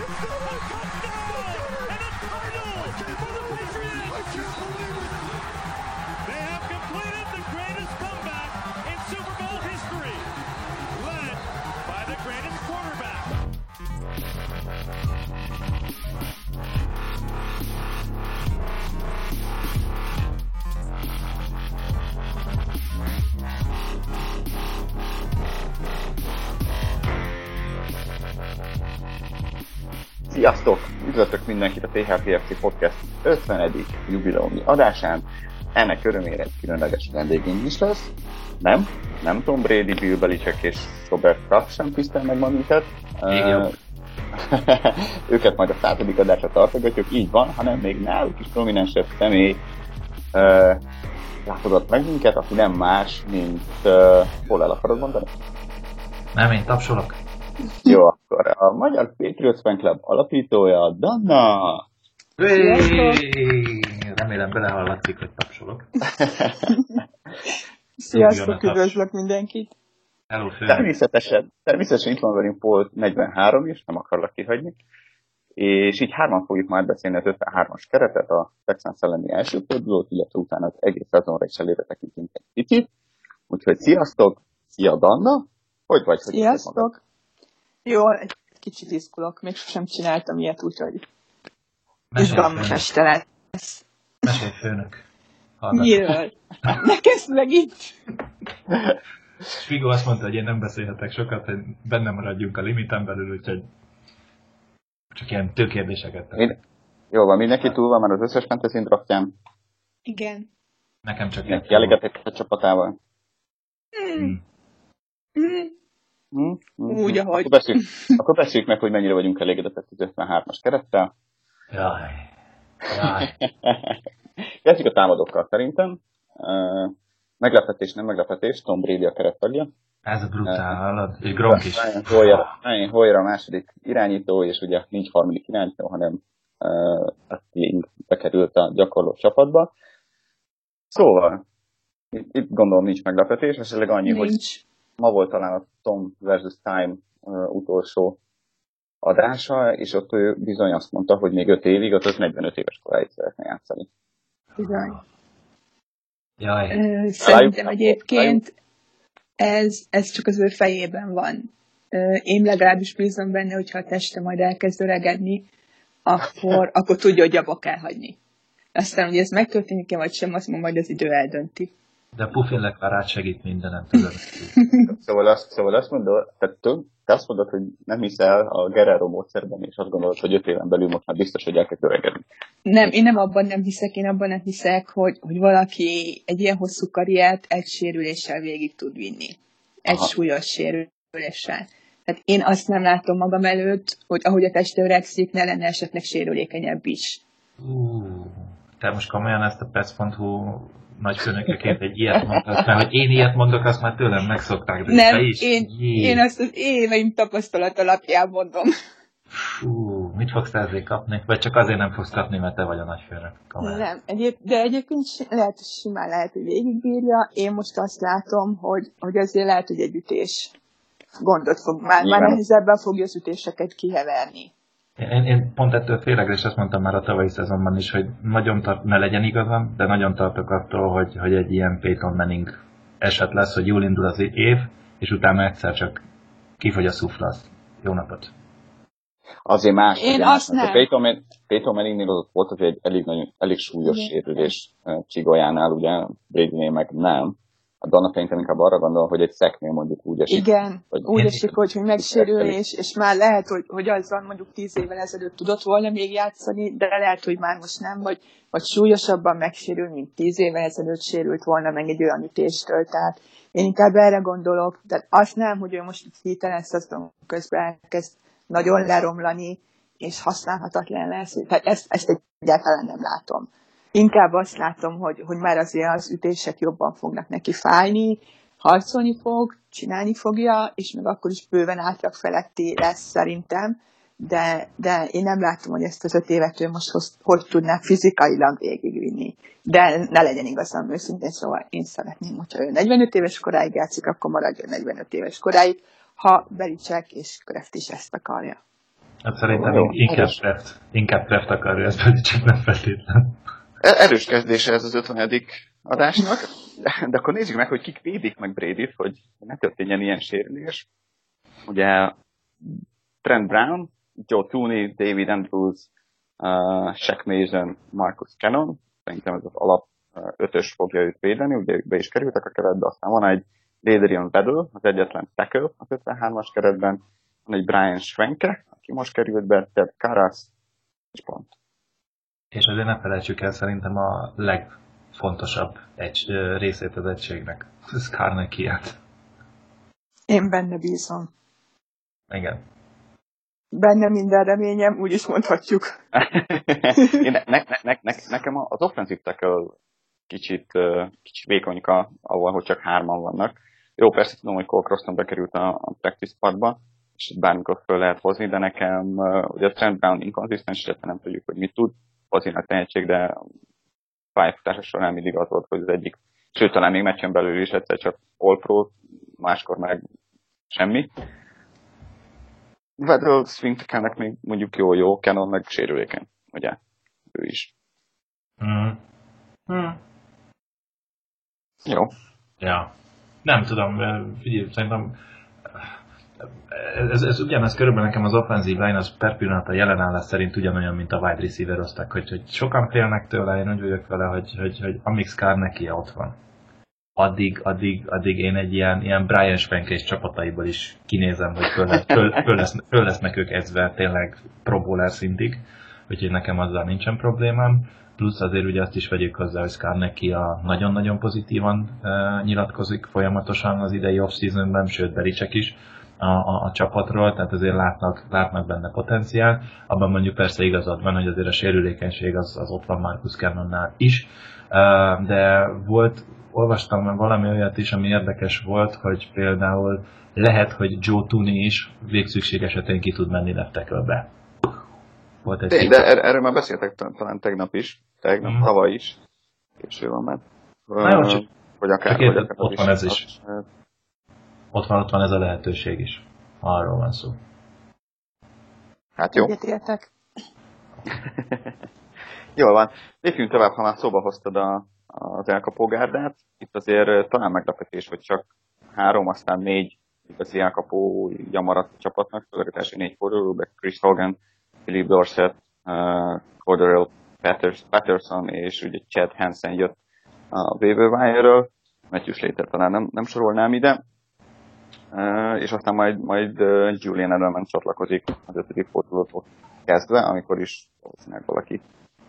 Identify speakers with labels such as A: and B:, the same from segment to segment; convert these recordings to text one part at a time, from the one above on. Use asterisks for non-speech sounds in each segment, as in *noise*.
A: Touchdown and a title for the Patriots. I can't believe it.
B: Sziasztok! Üdvözlök mindenkit a PHPFC Podcast 50. jubileumi adásán. Ennek örömére egy különleges vendégünk is lesz. Nem, nem Tom Brady, Bill Belichick és Robert Kraft sem tisztel meg ma minket.
C: Jobb.
B: Ö, *laughs* őket majd a századik adásra tartogatjuk, így van, hanem még náluk is prominensebb személy uh, látogat meg minket, aki nem más, mint uh, hol el akarod mondani?
C: Nem, én tapsolok.
B: Jó, akkor a Magyar Patriots Fan Club alapítója, Danna!
C: Hey! Remélem belehallatszik, hogy tapsolok. *laughs*
D: Sziasztok, üdvözlök mindenkit!
C: Hello.
B: Természetesen, természetesen itt van velünk Paul 43 is, nem akarlak kihagyni. És így hárman fogjuk majd beszélni az 53-as keretet, a Texans elleni első fordulót, illetve utána az egész szezonra is előre tekintünk egy kicsit. Úgyhogy sziasztok! Szia Danna! Hogy vagy? Hogy?
D: Sziasztok! Jó, egy kicsit izgulok, még sosem csináltam ilyet, úgyhogy izgalmas este lesz.
C: Mesélj, főnök.
D: Miről? Ne kezd meg itt!
C: Figo azt mondta, hogy én nem beszélhetek sokat, hogy benne maradjunk a limiten belül, úgyhogy csak ilyen tőkérdéseket teszek.
B: Én... Jó van, mindenki túl van már az összes fantasy draftján.
D: Igen.
C: Nekem csak
B: Mindenki elégedett a csapatával.
C: Hmm.
D: Mm.
B: Hm? Hm?
D: Úgy, ahogy.
B: Akkor beszéljük, akkor beszéljük meg, hogy mennyire vagyunk elégedettek az 53-as kerettel.
C: Jaj. Jaj. *laughs*
B: A támadókkal szerintem. Uh, meglepetés, nem meglepetés, Tom Brady a kerettagja.
C: Ez a brutál, hallod? És Gronk is.
B: Ryan Hoyer, a második irányító, és ugye nincs harmadik irányító, hanem uh, a Sting bekerült a gyakorló csapatba. Szóval, itt, itt gondolom nincs meglepetés, esetleg annyi, hogy
D: Nincs.
B: Ma volt talán a Tom versus Time utolsó adása, és ott ő bizony azt mondta, hogy még 5 évig, ott az 45 éves koráig szeretne játszani.
D: Bizony.
C: Jaj.
D: Szerintem egyébként ez, ez csak az ő fejében van. Én legalábbis bízom benne, hogyha a teste majd elkezd öregedni, akkor, akkor tudja, hogy abba kell hagyni. Aztán, hogy ez megtörténik-e vagy sem, azt majd az idő eldönti.
C: De Puffin lekvárát segít mindenem, tudod. *laughs*
B: Szóval azt, szóval azt mondod, tehát te, te azt mondod, hogy nem hiszel a Guerrero módszerben, és azt gondolod, hogy 5 éven belül most már biztos, hogy elkezd öregedni.
D: Nem, én nem abban nem hiszek, én abban nem hiszek, hogy, hogy valaki egy ilyen hosszú karriert egy sérüléssel végig tud vinni. Egy
B: Aha.
D: súlyos sérüléssel. Tehát én azt nem látom magam előtt, hogy ahogy a teste öregszik, ne lenne esetleg sérülékenyebb is.
C: Ú, te most komolyan ezt a pec.hu nagyfőnökeként egy ilyet mondtad, mert hogy én ilyet mondok, azt már tőlem megszokták, de
D: nem,
C: is?
D: én,
C: Jé.
D: én azt az éveim tapasztalat alapján mondom.
C: Fú, mit fogsz ezért kapni? Vagy csak azért nem fogsz kapni, mert te vagy a nagyfőnök?
D: Nem, egyéb, de egyébként lehet, hogy simán lehet, hogy végigbírja. Én most azt látom, hogy, hogy azért lehet, hogy egy ütés gondot fog, már, már
B: Nyilván.
D: nehezebben fogja az ütéseket kiheverni.
C: Én, én pont ettől félek, és azt mondtam már a tavalyi szezonban is, hogy nagyon tart, ne legyen igazam, de nagyon tartok attól, hogy, hogy egy ilyen Peyton Manning eset lesz, hogy jól indul az év, és utána egyszer csak kifogy a szuflasz. Jó napot!
B: Azért más.
D: Én azt
B: mert a
D: nem.
B: Peyton, Man- Peyton Manningnél az volt az egy elég, nagyon, elég súlyos
D: Igen.
B: sérülés Csigolyánál, ugye, Bradynél meg nem. A Donna szerintem inkább arra gondol, hogy egy szeknél mondjuk úgy esik.
D: Igen,
B: Vagy-
D: úgy *laughs* esik, hogy, hogy megsérül, és, és már lehet, hogy, hogy azzal mondjuk tíz évvel ezelőtt tudott volna még játszani, de lehet, hogy már most nem, vagy, vagy súlyosabban megsérül, mint tíz évvel ezelőtt sérült volna meg egy olyan ütéstől. Tehát én inkább erre gondolok, de azt nem, hogy ő most hirtelen szezon közben elkezd nagyon leromlani, és használhatatlan lesz. Tehát ezt, ezt egyáltalán nem látom. Inkább azt látom, hogy, hogy már azért az ütések jobban fognak neki fájni, harcolni fog, csinálni fogja, és még akkor is bőven átlag feletti lesz szerintem, de, de én nem látom, hogy ezt az öt évet ő most hoz, hogy tudná fizikailag végigvinni. De ne legyen igazam őszintén, szóval én szeretném, hogyha ő 45 éves koráig játszik, akkor maradjon 45 éves koráig, ha Belicek és Kreft is ezt akarja.
C: Hát szerintem Jó, inkább Preft, inkább Preft akarja ezt pedig csak nem feltétlen.
B: Erős kezdése ez az 50. adásnak, de akkor nézzük meg, hogy kik védik meg Brady-t, hogy ne történjen ilyen sérülés. Ugye Trent Brown, Joe Tooney, David Andrews, uh, Shaq Mason, Marcus Cannon, szerintem ez az alap uh, ötös fogja őt védeni, ugye ők be is kerültek a keretbe, aztán van egy Adrian Bedell, az egyetlen tackle az 53-as keretben, van egy Brian Schwenke, aki most került be, Ted Karas, és pont.
C: És azért ne felejtsük el szerintem a legfontosabb egy, részét az egységnek. Carnegie-et.
D: Én benne bízom.
C: Igen.
D: Benne minden reményem, úgy is mondhatjuk. *laughs*
B: Én ne, ne, ne, ne, nekem az offensive tackle kicsit, kicsit vékonyka, ahol hogy csak hárman vannak. Jó, persze tudom, hogy Cole Croston bekerült a, a practice padba, és bármikor föl lehet hozni, de nekem ugye a Trent Brown inkonzisztens, nem tudjuk, hogy mit tud, pozinak tehetség, de pályafutása során mindig az volt, hogy az egyik, sőt, talán még meccsen belül is egyszer csak All Pro, máskor meg semmi. Vedről Swingtekelnek még mondjuk jó-jó, Canon meg sérülékeny, ugye? Ő is.
C: Mm. Mm.
B: Jó.
C: Ja. Nem tudom, figyelj, szerintem ez, ez ugyanez körülbelül nekem az offenzív line az per pillanat a jelenállás szerint ugyanolyan, mint a wide receiver oszták, hogy, hogy sokan félnek tőle, én úgy vagyok vele, hogy, hogy, hogy amíg Scar neki ott van, addig, addig, addig én egy ilyen, ilyen Brian Spenkes csapataiból is kinézem, hogy föl, föl, föl, lesz, föl lesznek ők ezzel tényleg pro bowler szintig, úgyhogy nekem azzal nincsen problémám. Plusz azért ugye azt is vegyük hozzá, hogy Scar neki a nagyon-nagyon pozitívan uh, nyilatkozik folyamatosan az idei off-seasonben, sőt Bericek is, a, a, a csapatról, tehát azért látnak, látnak benne potenciál. Abban mondjuk persze igazad van, hogy azért a sérülékenység az, az ott van Marcus Cannonnál is, de volt, olvastam valami olyat is, ami érdekes volt, hogy például lehet, hogy Joe Tooney is végszükség esetén ki tud menni leftekölbe.
B: Volt egy de, de erről már beszéltek talán tegnap is, tegnap, mm. hava is, késő van már.
C: Na jó, csak, vagy akár, csak vagy akár ott van ez is. is ott van, ott van ez a lehetőség is. Arról van szó.
B: Hát jó.
D: Egyetértek. *laughs*
B: Jól van. Lépjünk tovább, ha már szóba hoztad a, az elkapógárdát. Itt azért talán meglepetés, hogy csak három, aztán négy igazi elkapója maradt a csapatnak, első négy fordulóba, Chris Hogan, Philip Dorset, uh, Cordero Patterson és ugye Chad Hansen jött a waiver wire-ről. Matthew Slater talán nem, nem sorolnám ide és aztán majd, majd Julian Edelman csatlakozik az ötödik fordulótól kezdve, amikor is valószínűleg valaki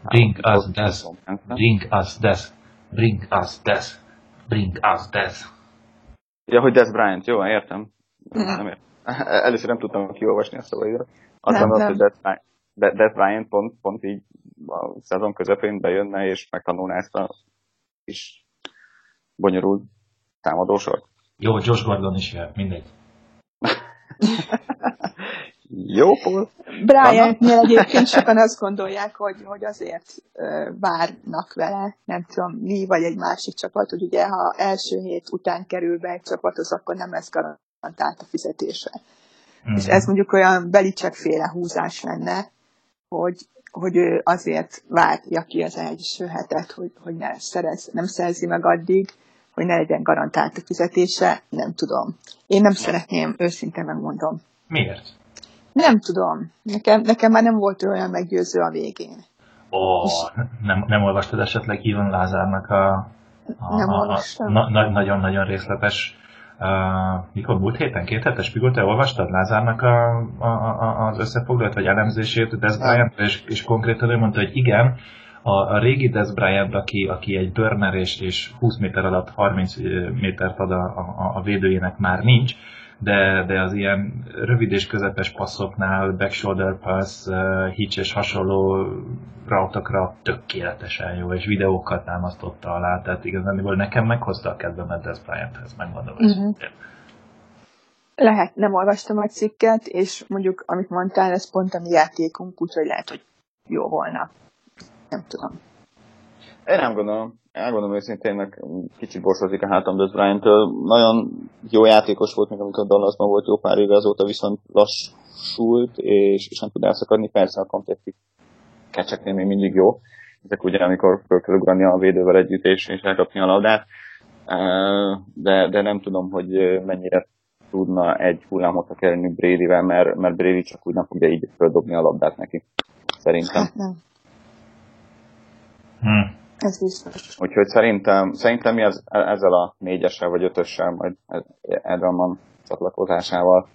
C: Bring us this, bring us this, bring us this, bring us this.
B: Ja, hogy Des Bryant, jó, értem. Nem értem. *laughs* Először nem tudtam kiolvasni a szavaidat. Azt gondolom, hogy Des Bryant, Des Bryant pont, pont így a szezon közepén bejönne, és megtanulná ezt a kis bonyolult támadósort.
C: Jó, Josh Gordon is jel, mindegy. *laughs*
B: Jó, Paul.
D: Bryantnél egyébként sokan azt gondolják, hogy, hogy azért várnak vele, nem tudom mi, vagy egy másik csapat, hogy ugye ha első hét után kerül be egy csapathoz, akkor nem lesz garantált a fizetése. Mm-hmm. És ez mondjuk olyan belicek féle húzás lenne, hogy, hogy ő azért várja ki az első hetet, hogy, hogy ne szerez, nem szerzi meg addig, hogy ne legyen garantált a fizetése, nem tudom. Én nem szeretném, őszintén megmondom.
C: Miért?
D: Nem tudom. Nekem, nekem már nem volt olyan meggyőző a végén.
C: Ó, oh, nem, nem olvastad esetleg Ivan Lázárnak a, a, nem a, a na, nagyon-nagyon részletes Uh, mikor múlt héten, két hetes Spigol, te olvastad Lázárnak a, a, a, az összefoglalat vagy elemzését Des Bryant, és, és konkrétan ő mondta, hogy igen, a, a régi Des Bryant, aki, aki egy burner és, és 20 méter alatt 30 métert ad a, a, a védőjének már nincs, de, de az ilyen rövid és közepes passzoknál, back shoulder pass, uh, hitch és hasonló rautakra tökéletesen jó, és videókat támasztotta alá, tehát igazán nekem meghozta a kedvemet Des Bryanthez, megmondom uh-huh.
D: Lehet, nem olvastam a cikket, és mondjuk, amit mondtál, ez pont a mi játékunk, úgyhogy lehet, hogy jó volna nem tudom.
B: Én nem gondolom. Elgondolom őszintén, meg kicsit borsozik a hátam Dez Bryant-től. Nagyon jó játékos volt, még amikor Dallasban volt jó pár éve, azóta viszont lassult, és, és nem tud elszakadni. Persze a contested kecseknél még mindig jó. Ezek ugye, amikor föl kell ugrani a védővel együtt, és, és elkapni a labdát. De, de nem tudom, hogy mennyire tudna egy hullámot kerülni Bradyvel, mert, mert Brady csak úgy nem fogja így földobni a labdát neki. Szerintem. Hát nem.
D: Hmm. Ez biztos.
B: Úgyhogy szerintem, szerintem mi ez, ezzel a négyessel vagy ötössel, majd Edelman csatlakozásával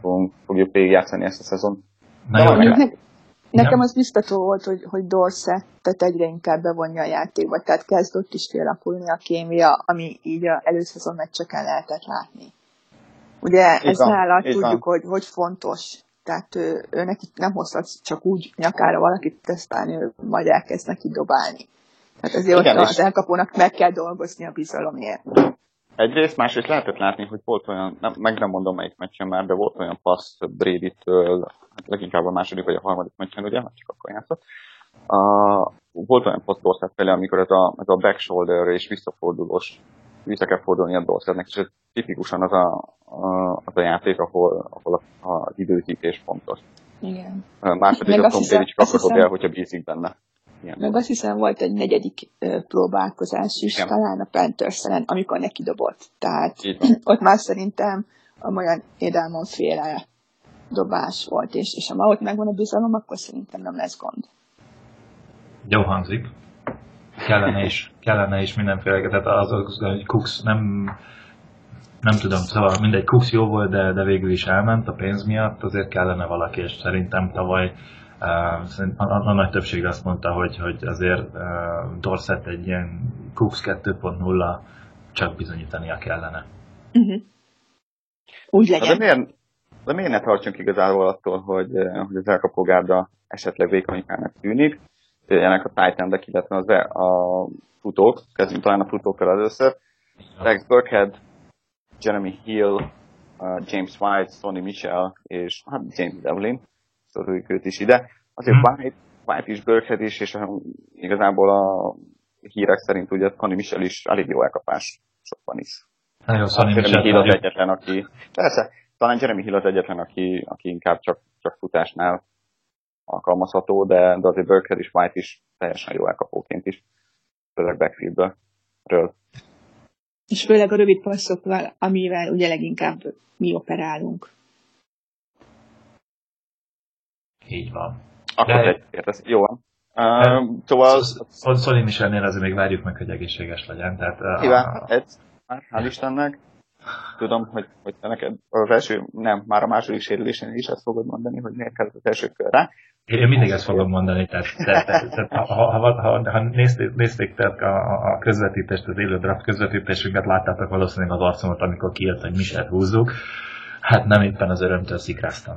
B: fogunk, fogjuk végigjátszani ezt a szezon.
D: Na jó, ne, nekem az biztató volt, hogy, hogy Dorse, tehát egyre inkább bevonja a játékba, tehát kezd ott is kialakulni a kémia, ami így a előszezon meccseken lehetett látni. Ugye ez nála tudjuk, hogy, hogy fontos. Tehát ő, ő neki nem hozhat csak úgy nyakára valakit tesztálni, ő majd elkezd neki dobálni. Tehát azért Igen, ott az elkapónak meg kell dolgozni a bizalomért.
B: Egyrészt, másrészt lehetett látni, hogy volt olyan, nem, meg nem mondom melyik meccsen már, de volt olyan passz Brady-től, hát leginkább a második vagy a harmadik meccsen, ugye, csak akkor játszott. Uh, volt olyan passz Dorset felé, amikor ez a, ez a back shoulder és visszafordulós, vissza kell fordulni a Dorsetnek, és ez tipikusan az a, a, az a játék, ahol, ahol az időzítés fontos.
D: Igen.
B: A második a Tom Brady csak akkor dobja, hogyha bízik benne.
D: Igen. Meg azt hiszem volt egy negyedik uh, próbálkozás is, Igen. talán a panthers amikor neki dobott. Tehát *clears throat* ott már szerintem olyan édelmon féle dobás volt, és, és ha ott megvan a bizalom, akkor szerintem nem lesz gond.
C: Jó hangzik. Kellene is, kellene is mindenféle, tehát az, hogy Cooks nem nem tudom, szóval mindegy, Cooks jó volt, de, de végül is elment a pénz miatt, azért kellene valaki, és szerintem tavaly a, a, a nagy többség azt mondta, hogy, hogy azért uh, Dorset egy ilyen Cooks 2.0 csak bizonyítania kellene. Uh-huh.
D: Úgy legyen.
B: De miért, de miért ne tartsunk igazából attól, hogy, hogy az elkapógárda esetleg vékonykának tűnik, ennek a titan illetve az e- a futók, kezdjünk talán a futókkal először. Rex Burkhead, Jeremy Hill, uh, James White, Sonny Michel és hát James Devlin szoruljuk őt is ide. Azért hmm. White, White is, Burkhead is, és um, igazából a hírek szerint ugye Connie Michel is elég jó elkapás sokban is.
C: Nagyon Sonny Michel.
B: Hill az egyetlen, aki, persze, talán Jeremy Hill az egyetlen, aki, aki inkább csak, csak futásnál alkalmazható, de, de azért Burkhead is, White is teljesen jó elkapóként is, főleg backfieldből.
D: És főleg a rövid passzokkal, amivel ugye leginkább mi operálunk.
C: Így van.
B: Akkor De... értesz. Jó. Uh, szóval...
C: Szoli Michelnél azért még várjuk meg, hogy egészséges legyen. Tehát,
B: Kíván, Ed, már hál' Istennek. Tudom, hogy, hogy te neked az első, nem, már a második sérülésen is azt fogod mondani, hogy miért kell az első körre.
C: Én mindig ezt fogom mondani, tehát, tehát, tehát ha, ha, ha, ha, nézték, nézték tehát a, a közvetítést, az élő draft közvetítésünket, láttátok valószínűleg az arcomat, amikor kijött, hogy Michelt húzzuk. Hát nem éppen az örömtől szikráztam.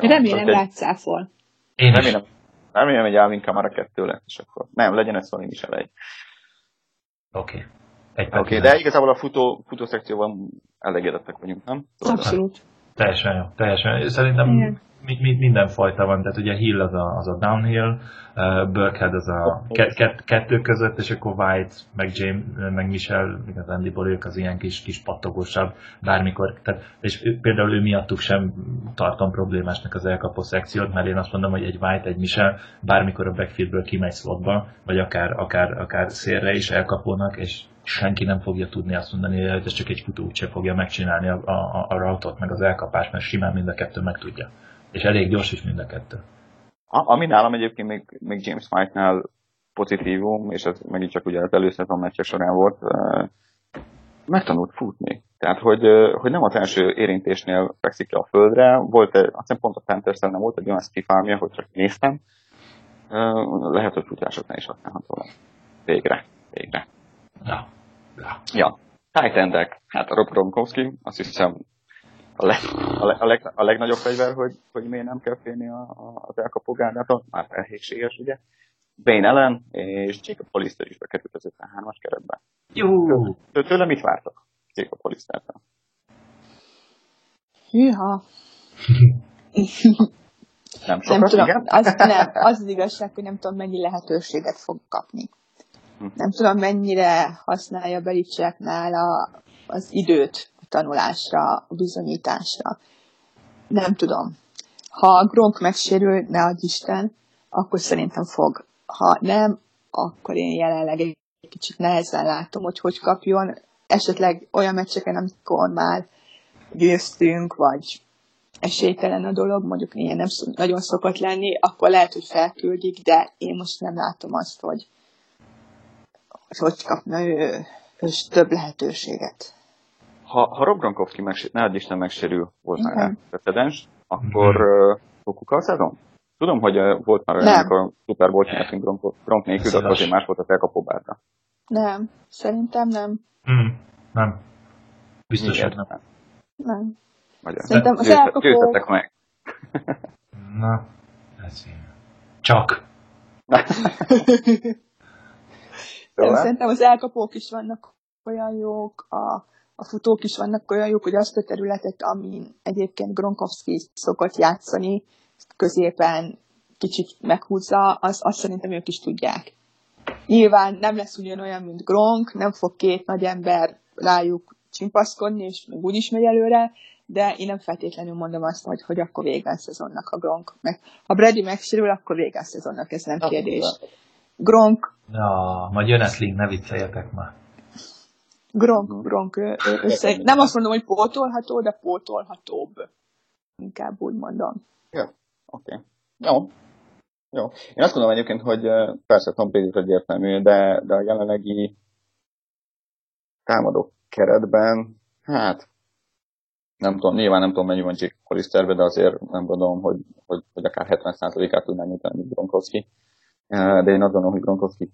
D: Remélem rátszáfol.
C: Én
B: is. Remélem, remélem, hogy Alvin Kamara kettő lesz, és akkor nem, legyen ez Sony is elej.
C: Oké.
B: Okay. Oké, okay, de igazából a futó, futó szekcióban elégedettek vagyunk, nem?
D: Abszolút.
C: Teljesen jó, teljesen jó. Szerintem Igen mindenfajta van, tehát ugye Hill az a, az a downhill, uh, Burkhead az a ke, ke, kettő között, és akkor White, meg James, meg Michel, igazándiból ők az ilyen kis, kis pattogósabb, bármikor, tehát, és például ő miattuk sem tartom problémásnak az elkapó szekciót, mert én azt mondom, hogy egy White, egy Michel bármikor a backfieldből kimegy slotba, vagy akár, akár, akár szélre is elkapónak, és senki nem fogja tudni azt mondani, hogy ez csak egy futó úgyse fogja megcsinálni a, a, a routot, meg az elkapást, mert simán mind a kettő meg tudja és elég gyors is mind a kettő.
B: A, ami nálam egyébként még, még James White-nál pozitívum, és ez megint csak ugye az előszezon meccsek során volt, megtanult futni. Tehát, hogy, hogy nem az első érintésnél fekszik le a földre, volt egy, azt hiszem pont a panthers nem volt egy olyan skifálmia, hogy csak néztem, lehet, hogy futásoknál is használható lesz. Végre, végre.
C: Ja. Ja.
B: ja. Titan hát a Rob Gronkowski, azt hiszem a, leg, a, leg, a, leg, a legnagyobb fegyver, hogy, hogy miért nem kell félni a, a, az elkapó gárdától, már elhégséges, ugye. Bane Ellen és Jacob Polister is bekerült az 53-as keretbe.
C: Jó!
B: Tőle mit vártok Jacob Polistertől?
D: Hűha! *laughs*
B: Nem sokat,
D: nem tudom,
B: igen?
D: az, *laughs* nem, az az igazság, hogy nem tudom, mennyi lehetőséget fog kapni.
B: Hm.
D: Nem tudom, mennyire használja Belicseknál a, az időt tanulásra, bizonyításra. Nem tudom. Ha a Gronk megsérül, ne adj Isten, akkor szerintem fog. Ha nem, akkor én jelenleg egy kicsit nehezen látom, hogy hogy kapjon. Esetleg olyan meccseken, amikor már győztünk, vagy esélytelen a dolog, mondjuk ilyen nem nagyon szokott lenni, akkor lehet, hogy felküldik, de én most nem látom azt, hogy hogy kapna ő, ő több lehetőséget.
B: Ha, ha Rob Gronkowski megsérül, ne adj Isten megsérül, volt már
D: Igen.
B: rá precedens, akkor uh, fog kuka a szezon? Tudom, hogy uh, volt már olyan, amikor Super Bowl nyertünk Gronk, Gronk nélkül, de azért más volt az elkapó bárda.
D: Nem, szerintem nem.
C: Hmm, nem. Biztos, hogy nem.
D: Nem.
B: Vagy
D: Szerintem az elkapó-
B: győztetek meg. *laughs*
C: Na, ez. Csak. *laughs*
B: Szóval?
D: Szerintem az elkapók is vannak olyan jók, a, a futók is vannak olyan jók, hogy azt a területet, amin egyébként Gronkowski szokott játszani, középen kicsit meghúzza, az, azt szerintem ők is tudják. Nyilván nem lesz ugyanolyan, mint Gronk, nem fog két nagy ember rájuk csimpaszkodni, és még úgy is megy előre, de én nem feltétlenül mondom azt, hogy, hogy akkor vége a szezonnak a Gronk. Meg, ha Brady megsérül, akkor vége a szezonnak, ez nem kérdés. Gronk
C: Ja, majd jön Eszling, ne vicceljetek már.
D: Gronk, Gronk, szerint, nem azt mondom, hogy pótolható, de pótolhatóbb. Inkább úgy mondom.
B: Oké. Okay. Jó. Jó. Én azt gondolom egyébként, hogy persze Tom Brady egyértelmű, de, de a jelenlegi támadó keretben, hát nem tudom, nyilván nem tudom, mennyi van Jake Hollisterbe, de azért nem gondolom, hogy, hogy, hogy akár 70%-át tudná nyújtani, mint Gronkowski. De én azt gondolom, hogy Gronkowski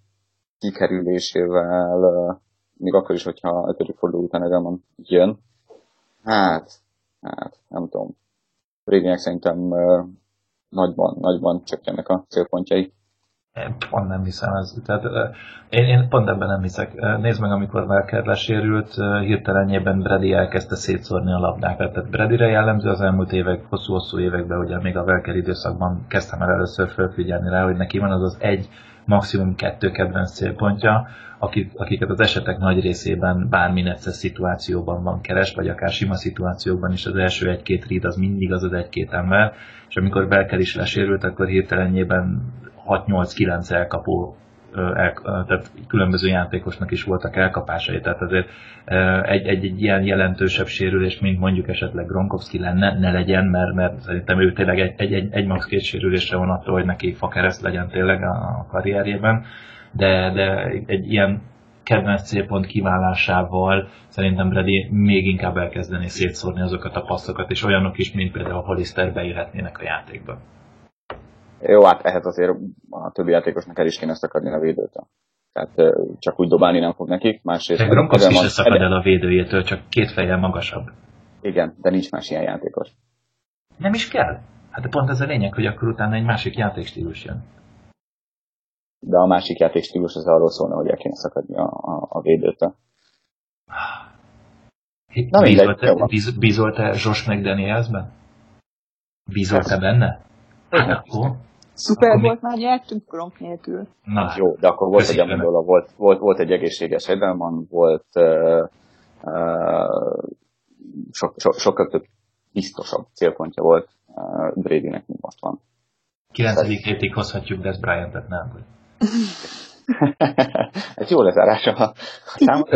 B: kikerülésével, még akkor is, hogyha ötödik forduló után Edelman jön, hát, hát, nem tudom. Bradynek szerintem eh, nagyban, nagyban csökkennek a célpontjai.
C: Én pont nem hiszem ez. Tehát, én, én pont ebben nem hiszek. Nézd meg, amikor Welker lesérült, hirtelenjében Brady elkezdte szétszórni a labdákat. Tehát Bradyre jellemző az elmúlt évek, hosszú-hosszú években, ugye még a Welker időszakban kezdtem el először felfigyelni rá, hogy neki van az az egy, maximum kettő kedvenc célpontja, akik, akiket az esetek nagy részében bármi necces szituációban van keres, vagy akár sima szituációkban is az első egy-két read az mindig az az egy-két ember, és amikor Belker is lesérült, akkor hirtelenjében 6-8-9 elkapó el, tehát különböző játékosnak is voltak elkapásai, tehát azért egy, egy, egy ilyen jelentősebb sérülés, mint mondjuk esetleg Gronkowski lenne, ne legyen, mert, mert szerintem ő tényleg egy, egy, egy, egy max két sérülésre van attól, hogy neki fakereszt legyen tényleg a, a karrierjében, de, de egy ilyen kedvenc célpont kiválásával szerintem Brady még inkább elkezdené szétszórni azokat a passzokat, és olyanok is, mint például Hollister beírhetnének a játékba.
B: Jó, hát ehhez azért a többi játékosnak el is kéne szakadni a védőtől. Tehát csak úgy dobálni nem fog nekik, másrészt...
C: Gronkowski se szakad el a védőjétől, csak két fejjel magasabb.
B: Igen, de nincs más ilyen játékos.
C: Nem is kell. Hát de pont ez a lényeg, hogy akkor utána egy másik játékstílus jön.
B: De a másik játékstílus az arról szólna, hogy el kéne szakadni a, a, a védőtől. Na mindegy,
C: Bízol-te,
B: jó van.
C: bíz, bízol-te Josh McDanielsben? Bízol-te benne? Hát akkor,
D: Szuper
C: Akkor mi-
D: volt már nyertünk Gronk nélkül.
C: na, hát,
B: Jó, de akkor volt egy Amendola, volt, volt, volt egy egészséges Edelman, volt uh, uh, sok, so, sokkal több biztosabb célpontja volt uh, Bradynek, mint most van.
C: 9. hétig hozhatjuk Des Bryant-et, nem? *laughs*
B: Ez jó lezárás a, a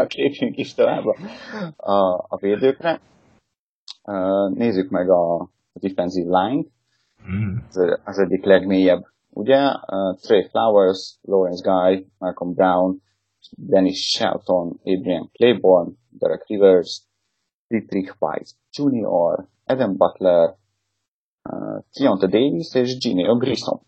B: a képünk is tovább a, a, védőkre. Uh, nézzük meg a, a defensive line
C: Mm.
B: az, egyik legmélyebb, ugye? Uh, Trey Flowers, Lawrence Guy, Malcolm Brown, Dennis Shelton, Adrian Claiborne, Derek Rivers, Dietrich Weiss Jr., Adam Butler, uh, Keonta Davis és Gino Grissom.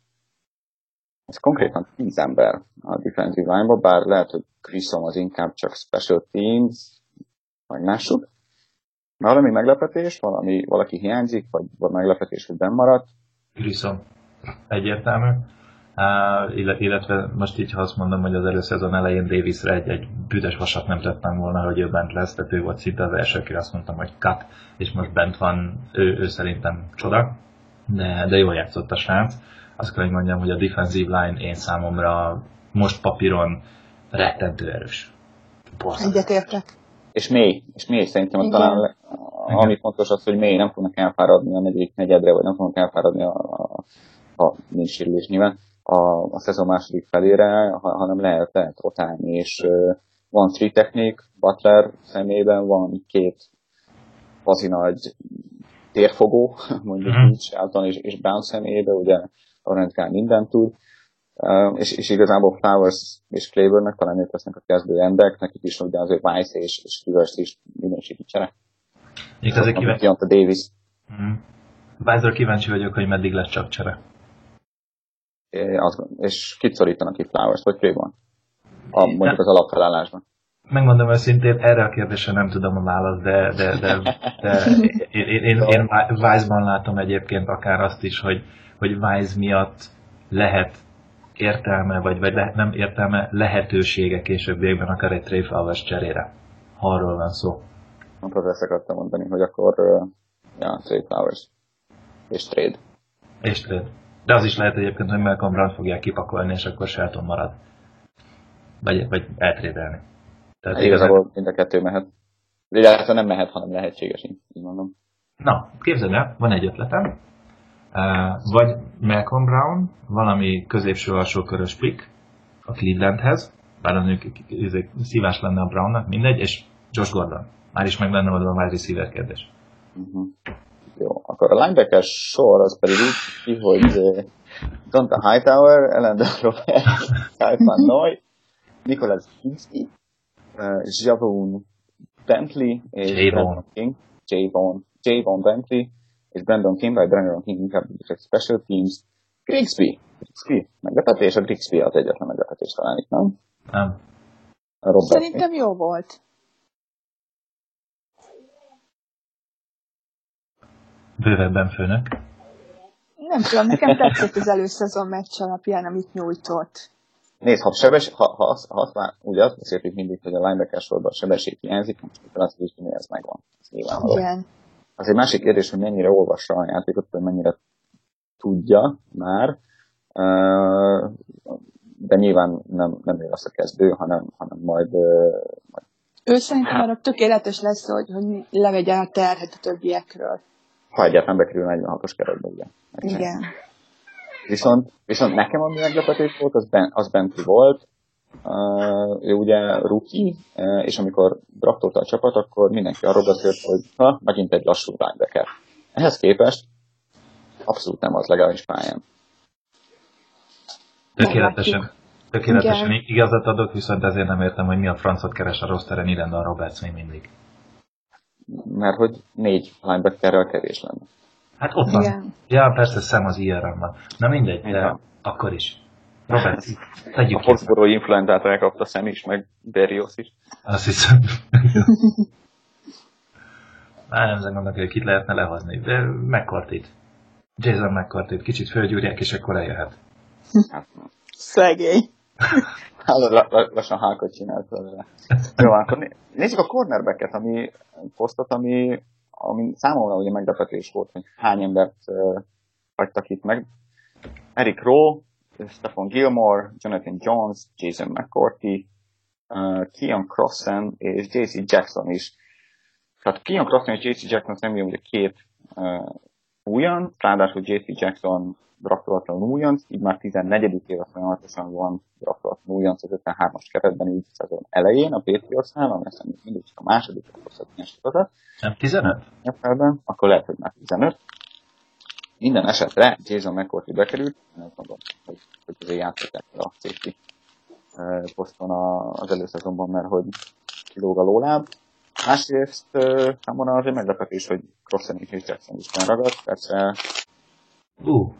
B: Ez konkrétan 10 ember a defensive line bár lehet, hogy Grissom az inkább csak special teams, vagy mások. Valami meglepetés, valami, valaki hiányzik, vagy, vagy meglepetés, hogy benn maradt.
C: Grissom. Egyértelmű. Uh, illetve most így, ha azt mondom, hogy az előszezon elején Davisre egy, egy büdös vasat nem tettem volna, hogy ő bent lesz, tehát ő volt szinte az első, akire azt mondtam, hogy cut, és most bent van, ő, ő szerintem csoda. de, de jól játszott a srác. Azt kell, hogy mondjam, hogy a defensive line én számomra most papíron rettentő erős.
D: Egyetértek.
B: És mély, és mély szerintem
D: Igen.
B: talán, le- ami fontos az, hogy mély, nem fognak elfáradni a negyedik negyedre, vagy nem fognak elfáradni a, a, a nincs sérülés nyilván, a, a szezon második felére, ha, hanem lehet, lehet rotálni, és uh, van three technique, Butler szemében van két bazi nagy térfogó, *laughs* mondjuk
C: Mhm.
B: így, Shelton és, és Brown személyében, ugye Orange Guy mindent tud, Uh, és, és igazából Flowers és Claiborne-nek talán ők lesznek a kezdő emberek, nekik is ugye azért Weiss és, és Rivers is minőségi csere.
C: Még azért kíváncsi,
B: Deonta Davis,
C: mm. Bázról kíváncsi vagyok, hogy meddig lesz csak csere.
B: azt, gond- és kit szorítanak ki Flowers, vagy Claiborne? A, mondjuk az alapfelállásban.
C: Megmondom őszintén, erre a kérdésre nem tudom a választ, de, de, de, de én, én, én, én Weissban látom egyébként akár azt is, hogy, hogy Weiss miatt lehet értelme, vagy, vagy le, nem értelme, lehetősége későbbiekben akár egy Trey Flowers cserére. Ha arról van szó.
B: Pont azt akartam mondani, hogy akkor ja, Trey Flowers és trade.
C: És trade. De az is lehet egyébként, hogy Malcolm Brown fogják kipakolni, és akkor Shelton marad. Vagy, vagy eltrédelni. Tehát
B: Hát igazából mind a kettő mehet. Illetve nem mehet, hanem lehetséges, így mondom.
C: Na, képzeld el, van egy ötletem. Uh, vagy Malcolm Brown, valami középső alsó körös pick a Clevelandhez, bár az mondjuk izé, szívás lenne a Brownnak, mindegy, és Josh Gordon. Már is meg lenne oldva a wide receiver kérdés.
B: Uh-huh. Jó, akkor a linebacker sor az pedig úgy ki, hogy Donta Hightower, Ellen Robert, Typhon Noy, Nicholas Kinsey, uh, Javon Bentley és
C: Javon.
B: Brandon King, Javon, Javon Bentley és Brandon King, vagy Brandon King inkább egy special teams, Grigsby, Grigsby, meglepetés, a Grigsby az egyetlen meglepetés talán itt, nem?
C: Nem?
B: Robert
D: Szerintem jó volt.
C: Bővebben főnök.
D: Nem tudom, nekem tetszett az előszezon meccs alapján, amit nyújtott.
B: Nézd, ha, sebes, ha, ha, azt, ha azt már, ugye azt beszéltük mindig, hogy a linebacker sorban a sebesség hiányzik, most akkor azt is, hogy ez megvan. Ez.
D: Igen.
B: Az egy másik kérdés, hogy mennyire olvassa a játékot, vagy mennyire tudja már, de nyilván nem, nem ő lesz a kezdő, hanem, hanem majd, majd
D: Ő szerintem arra tökéletes lesz, hogy, hogy levegye a terhet a többiekről.
B: Ha egyáltalán bekerül 46-os keretbe, ugye.
D: Igen.
B: Viszont, viszont nekem ami meglepetés volt, az, ben, az Bentley volt. Uh, ő ugye rookie, uh, és amikor draftolta a csapat, akkor mindenki arról beszélt, hogy ha, megint egy lassú linebacker. Ehhez képest abszolút nem az legalábbis pályán.
C: Tökéletesen. Tökéletesen
D: Igen.
C: igazat adok, viszont ezért nem értem, hogy mi a francot keres a rosteren Irenda a Roberts még mindig.
B: Mert hogy négy linebackerrel kevés lenne.
C: Hát ott van.
D: Igen.
C: Ja, persze, szem az IRM van. Na mindegy, de
B: Igen.
C: akkor is. Robert, tegyük
B: A foszforó influenzát elkapta Sam is, meg Berrios is.
C: Azt hiszem. *laughs* Már nem gondolok, hogy kit lehetne lehozni, de McCarthy-t. Jason McCarthy-t kicsit fölgyúrják, és akkor eljöhet.
B: Hát,
D: Szegény.
B: La- lassan hákat csinált vele. Jó, akkor né- nézzük a cornerbacket, ami posztot, ami, ami számomra ugye meglepetés volt, hogy hány embert uh, hagytak itt meg. Eric Rowe, Stephen Gilmore, Jonathan Jones, Jason McCourty, uh, Keon Crossen és JC Jackson is. Tehát Keon Crossen és JC Jackson személy ugye két uh, újonc, ráadásul JC Jackson draftolatlan újonc, így már 14. éve folyamatosan van draftolatlan újonc az 53-as keretben, így szezon elején a Patriotsnál, ami aztán még mindig csak a második osztatnyás sorozat,
C: Nem 15?
B: NFL-ben, akkor lehet, hogy már 15. Minden esetre Jason McCourty bekerült, azt mondom, hogy, hogy azért játszották a safety eh, poszton az előszezonban, mert hogy kilóg a lóláb. Másrészt számomra azért meglepetés, hogy Crossen és Jackson is ragadt, persze
C: Ú,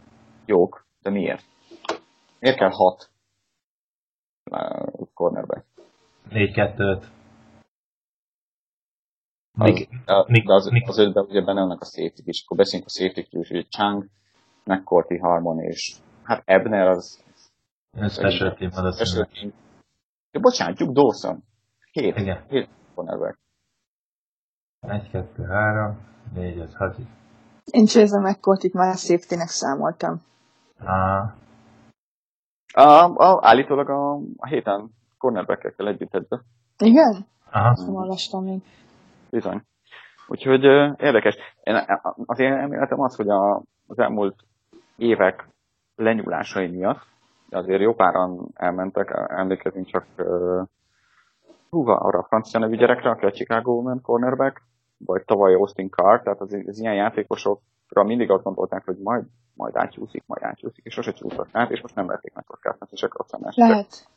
B: jók, de miért? Miért kell hat uh, cornerback?
C: 4-2-5.
B: Az,
C: Nick,
B: de, az, az ötben ugye benne vannak a safety is. Akkor beszéljünk a safety is, hogy Chang, McCourty, Harmon és hát Ebner az
C: special team
B: special team. Ja, bocsánat, Duke Dawson. Hét.
C: Igen.
B: Hét cornerback.
C: 1, 2, 3, 4, 5, 6.
D: Én Jason McCourt itt már safety számoltam.
C: Ah.
B: A, a, állítólag a, a héten cornerback-ekkel együtt edzett.
D: Igen?
C: Aha.
D: Azt nem olvastam még.
B: Bizony. Úgyhogy érdekes. Én, az én elméletem az, hogy a, az elmúlt évek lenyúlásai miatt, azért jó páran elmentek, emlékezünk csak uh, húha, arra a francia nevű gyerekre, aki a Chicago ment cornerback, vagy tavaly Austin Carr, tehát az, az ilyen játékosokra mindig azt gondolták, hogy majd, majd átcsúszik, majd átcsúszik, és sose csúszott át, és most nem vették meg kockázatnak, és akkor aztán
D: Lehet.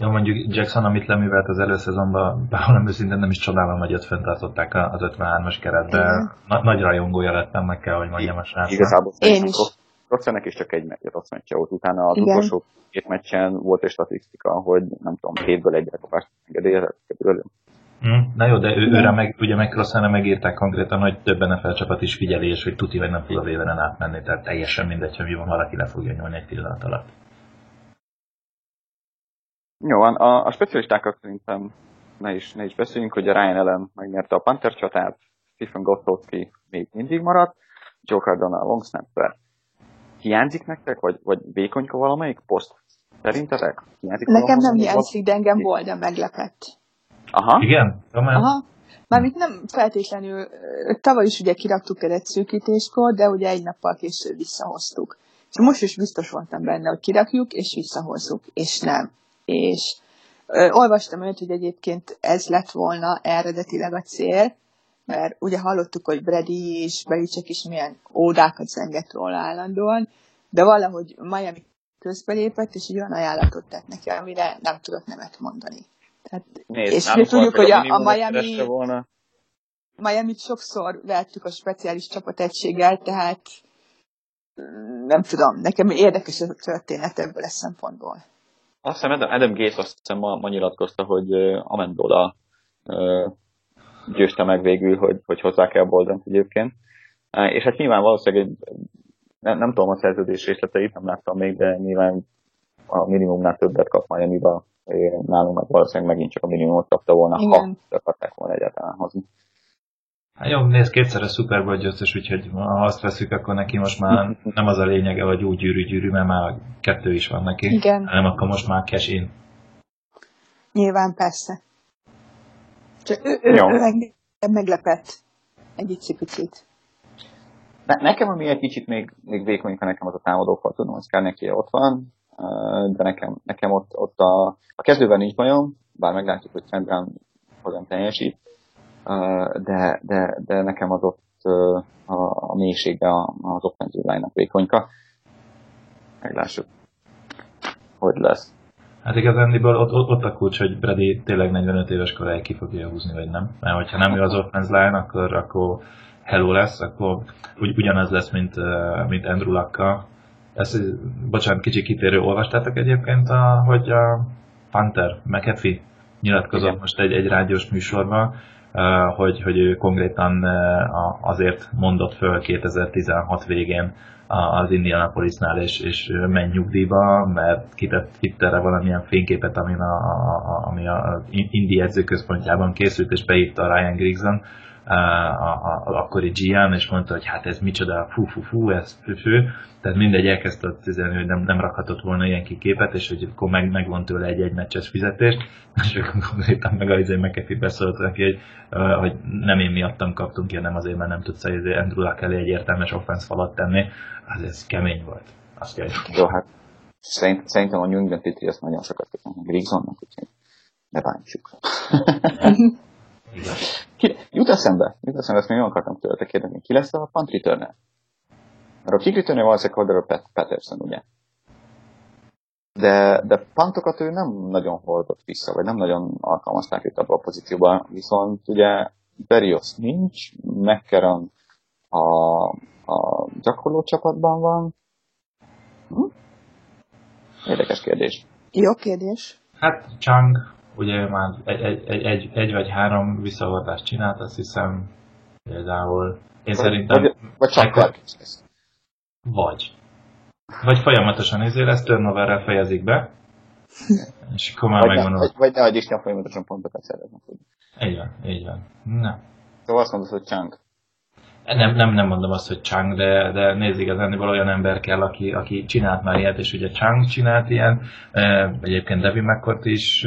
C: Jó, mondjuk Jackson, amit leművelt az előszezonban, *laughs* bár őszintén nem is csodálom, hogy ott fenntartották az 53-as keretbe. Na, nagy rajongója lettem, meg kell, hogy mondjam a srácnak.
B: Igazából
D: Én is.
B: Rosszenek is csak egy me- rossz meccse volt. Utána az
D: Igen.
B: utolsó két meccsen volt egy statisztika, hogy nem tudom, hétből egy elkapást engedélyezett
C: Hm, Na jó, de ő, őre meg, ugye meg Crossanra megírták konkrétan, hogy több NFL csapat is figyeli, és hogy tuti, hogy nem tud a véveren átmenni, tehát teljesen mindegy, hogy mi van, valaki le fogja nyúlni egy pillanat alatt.
B: Jó, van, a, a specialistákkal szerintem ne is, ne is beszéljünk, hogy a Ryan Allen megnyerte a Panther csatát, Stephen Gostkowski még mindig maradt, Joe Cardona a long snapper. Hiányzik nektek, vagy, vagy vékonyka valamelyik poszt? Szerintetek? Hiányzik
D: Nekem nem hiányzik, de engem Bolden meglepett.
B: Aha,
C: Igen? Román?
D: Aha. Mármint nem feltétlenül, tavaly is ugye kiraktuk keretszűkítéskor, de ugye egy nappal később visszahoztuk. És most is biztos voltam benne, hogy kirakjuk, és visszahozzuk, és nem. És ö, olvastam őt, hogy egyébként ez lett volna eredetileg a cél, mert ugye hallottuk, hogy Brady és Belicek is milyen ódákat zengett róla állandóan, de valahogy Miami közbelépett, és egy olyan ajánlatot tett neki, amire nem tudott nemet mondani. Tehát,
B: Nézd,
D: és ugye tudjuk, hogy a, a Miami,
B: Volna.
D: Miami-t sokszor vettük a speciális csapategységgel, tehát mm, nem tudom, nekem érdekes ez a történet ebből a szempontból.
B: Azt hiszem Adam, Adam Gates azt hiszem ma, ma nyilatkozta, hogy uh, Amendola uh, győzte meg végül, hogy, hogy hozzá kell Boldent egyébként. Uh, és hát nyilván valószínűleg egy, nem, nem tudom a szerződés részleteit, nem láttam még, de nyilván a minimumnál többet kap Miami-ba, nálunk meg valószínűleg megint csak a minimumot kapta volna,
D: Igen.
B: ha akarták volna egyáltalán hozni.
C: Hát jó, nézd, kétszer a Super Bowl győztes, úgyhogy ha azt veszük, akkor neki most már *laughs* nem az a lényege, hogy úgy gyűrű-gyűrű, mert már kettő is van neki.
D: Igen.
C: Hanem akkor most már cash in.
D: Nyilván persze. Csak ő, ő,
B: Jó.
D: ő meglepett egy icipicit.
B: Ne, nekem ami egy kicsit még, még vékonyka nekem az a támadófal, tudom, hogy Skarneki ott van, de nekem, nekem ott, ott a, a kezdőben nincs bajom, bár meglátjuk, hogy Trent hogyan teljesít, de, de, de nekem az ott a, a mélysége az offenzív line vékonyka. Meglássuk, hogy lesz.
C: Hát igazándiból ott, ott, ott a kulcs, hogy Brady tényleg 45 éves koráig ki fogja húzni, vagy nem. Mert hogyha nem ő az offense line, akkor, akkor hello lesz, akkor ugy, ugyanaz lesz, mint, mint Andrew Lacka. Ezt, bocsánat, kicsi kitérő, olvastátok egyébként, a, hogy a Panther, McAfee nyilatkozott
B: Igen.
C: most egy, egy rádiós műsorban, hogy, hogy ő konkrétan azért mondott föl 2016 végén az Indianapolisnál, és, és menj nyugdíjba, mert kitett Twitterre valamilyen fényképet, ami a, ami a Indi edzőközpontjában készült, és beírta a Ryan Grigson, a, akkori GM, és mondta, hogy hát ez micsoda, fú, fú, fú, ez fő, fő. Tehát mindegy elkezdte ott üzenni, hogy nem, nem rakhatott volna ilyen kiképet, és hogy akkor meg, megvon tőle egy egy meccses fizetést, és akkor konkrétan meg az izé McAfee beszólt neki, hogy, hogy nem én miattam kaptunk ki, nem azért, mert nem tudsz egy Andrew Luck elé egy értelmes offense falat tenni, az ez kemény volt. Azt kell, hogy
B: Jó, hát szerint, szerintem a New England Patriots nagyon sokat köszönhet Grigsonnak, úgyhogy ne bántsuk. *laughs* Ki, jut eszembe, jut eszembe, ezt még nem akartam tőletek kérdezni. Ki lesz a punt returner? Mert a kick returner valószínűleg Cordero Pat- Patterson, ugye? De, de pantokat ő nem nagyon hordott vissza, vagy nem nagyon alkalmazták őt abba a pozícióba, viszont ugye Berrios nincs, McCarron a, a gyakorló csapatban van. Hm? Érdekes kérdés.
D: Jó kérdés.
C: Hát Chang ugye már egy, egy, egy, egy, vagy három visszavadást csinált, azt hiszem például. Én szerintem
B: Vagy, vagy csak
C: Ekkor- vagy. Vagy folyamatosan izé lesz, turnoverrel fejezik be, *laughs* és akkor már
B: Vagy, ne, vagy, vagy nehogy Isten folyamatosan pontokat szereznek.
C: Így van, így van. Na.
B: Szóval azt mondod, hogy Chunk.
C: Nem, nem, nem mondom azt, hogy Chang, de, de nézd igazán, olyan ember kell, aki, aki csinált már ilyet, és ugye Chang csinált ilyen, egyébként Devi McCourt is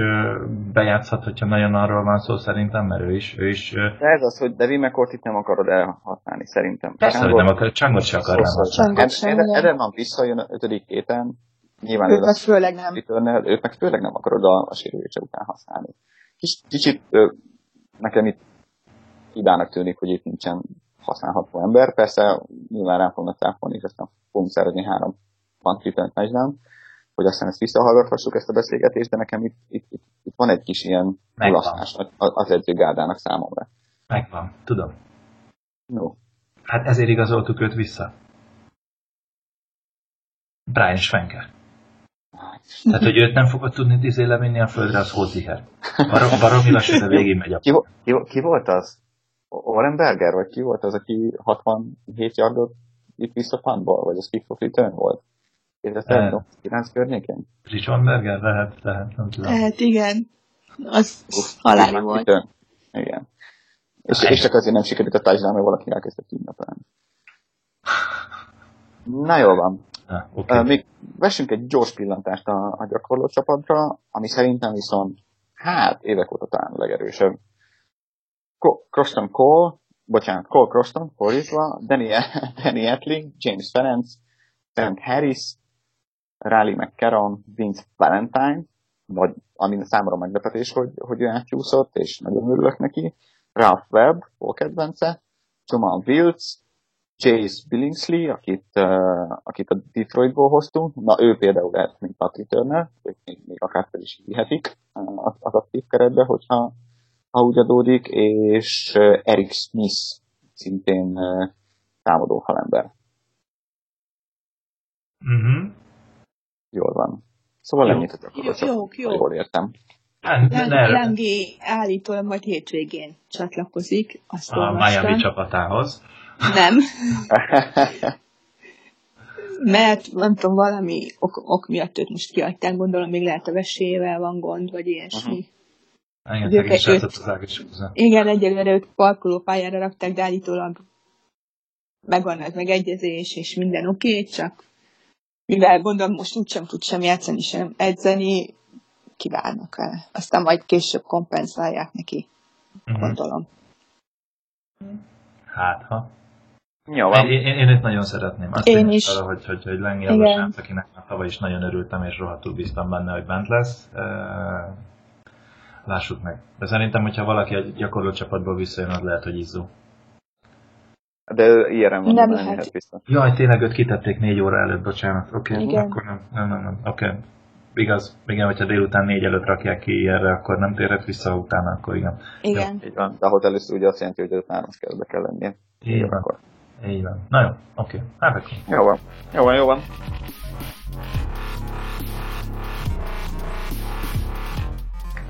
C: bejátszhat, hogyha nagyon arról van szó szerintem, mert ő is... Ő is
B: de ez az, hogy Devi McCourt itt nem akarod elhasználni szerintem.
C: Persze, hogy nem akar, Changot se akarnám
D: használni.
B: Edelman visszajön a ötödik héten, nyilván
D: őt meg főleg nem.
B: Returner, őt meg főleg nem akarod a, a sérülése után használni. Kis, kicsit nekem itt hibának tűnik, hogy itt nincsen használható ember. Persze nyilván rá fognak cáfolni, és aztán fogunk szerezni három punt return touchdown, hogy aztán ezt visszahallgathassuk ezt a beszélgetést, de nekem itt, itt, itt, itt van egy kis ilyen mulasztás az edzőgárdának számomra.
C: Megvan, tudom.
B: No.
C: Hát ezért igazoltuk őt vissza. Brian Schwenker. Tehát, hogy őt nem fogod tudni tízé levinni a földre, az Hoziher. Barom, baromi lassan, de végig megy.
B: Ki, ki, ki, volt az? Warren Berger, vagy ki volt az, aki 67 yardot itt vissza puntból, vagy az kick of return volt? 2009 környékén?
C: Richard Berger? Lehet, lehet, nem tudom.
D: Lehet, igen. Az haláli volt.
B: Return. Igen. És, és csak azért nem sikerült a touchdown, mert valaki elkezdett ünnepelni. Na jó van.
C: Ah, okay.
B: uh, még vessünk egy gyors pillantást a, a gyakorló csapatra, ami szerintem viszont hát évek óta talán legerősebb. Croston Cole, bocsánat, Cole Croston, fordítva, Danny, *laughs* Danny Etling, James Ferenc, Trent Harris, Riley McCarron, Vince Valentine, vagy ami számomra meglepetés, hogy, hogy ő átcsúszott, és nagyon örülök neki, Ralph Webb, Paul kedvence, Jamal Wills, Chase Billingsley, akit, uh, akit a Detroitból hoztunk, na ő például lehet, mint Patrick Turner, még, még akár fel is hihetik az aktív keretbe, hogyha ha úgy adódik, és Eric Smith, szintén támadó falember.
C: Uh-huh.
B: Jól van. Szóval
D: jó.
B: ennyit
D: jó, jó, jó.
B: jól értem.
D: Lengi állítólag majd hétvégén csatlakozik. Azt
C: a Miami csapatához.
D: Nem. *laughs* Mert nem tudom, valami ok, ok miatt őt most kiadták, gondolom, még lehet a vesélyével van gond, vagy ilyesmi.
C: Uh-huh. Igen, őket, őt, az
D: igen, egyelőre őt parkolópályára rakták, de állítólag megvan az megegyezés, és minden oké, okay, csak mivel gondolom most úgysem tud sem játszani, sem edzeni, kivárnak el. Aztán majd később kompenzálják neki, uh-huh. gondolom.
C: Hát, ha.
B: Jó van.
C: Én, én, én itt nagyon szeretném. Azt
D: én is.
C: Arra, hogy, hogy, hogy Lengi az akinek már tavaly is nagyon örültem, és rohadtul bíztam benne, hogy bent lesz. Lássuk meg. De szerintem, hogyha valaki egy gyakorló csapatból visszajön, az lehet, hogy izzó.
B: De ilyenre van,
D: nem
B: lehet
D: vissza.
C: Jaj, tényleg őt kitették négy óra előtt, bocsánat. Oké, okay,
D: Igen.
C: akkor nem, nem, nem, nem. oké. Okay. Igaz, igen, hogyha délután négy előtt rakják ki erre, akkor nem térhet vissza, utána akkor igen.
D: Igen.
B: Jó. Így van, de ahhoz először ugye azt jelenti, hogy az hármas kerületbe kell lennie.
C: Így van. Akkor. Így van. Na jó, oké. Okay. Hát akkor.
B: Jó van. Jó van, jó van.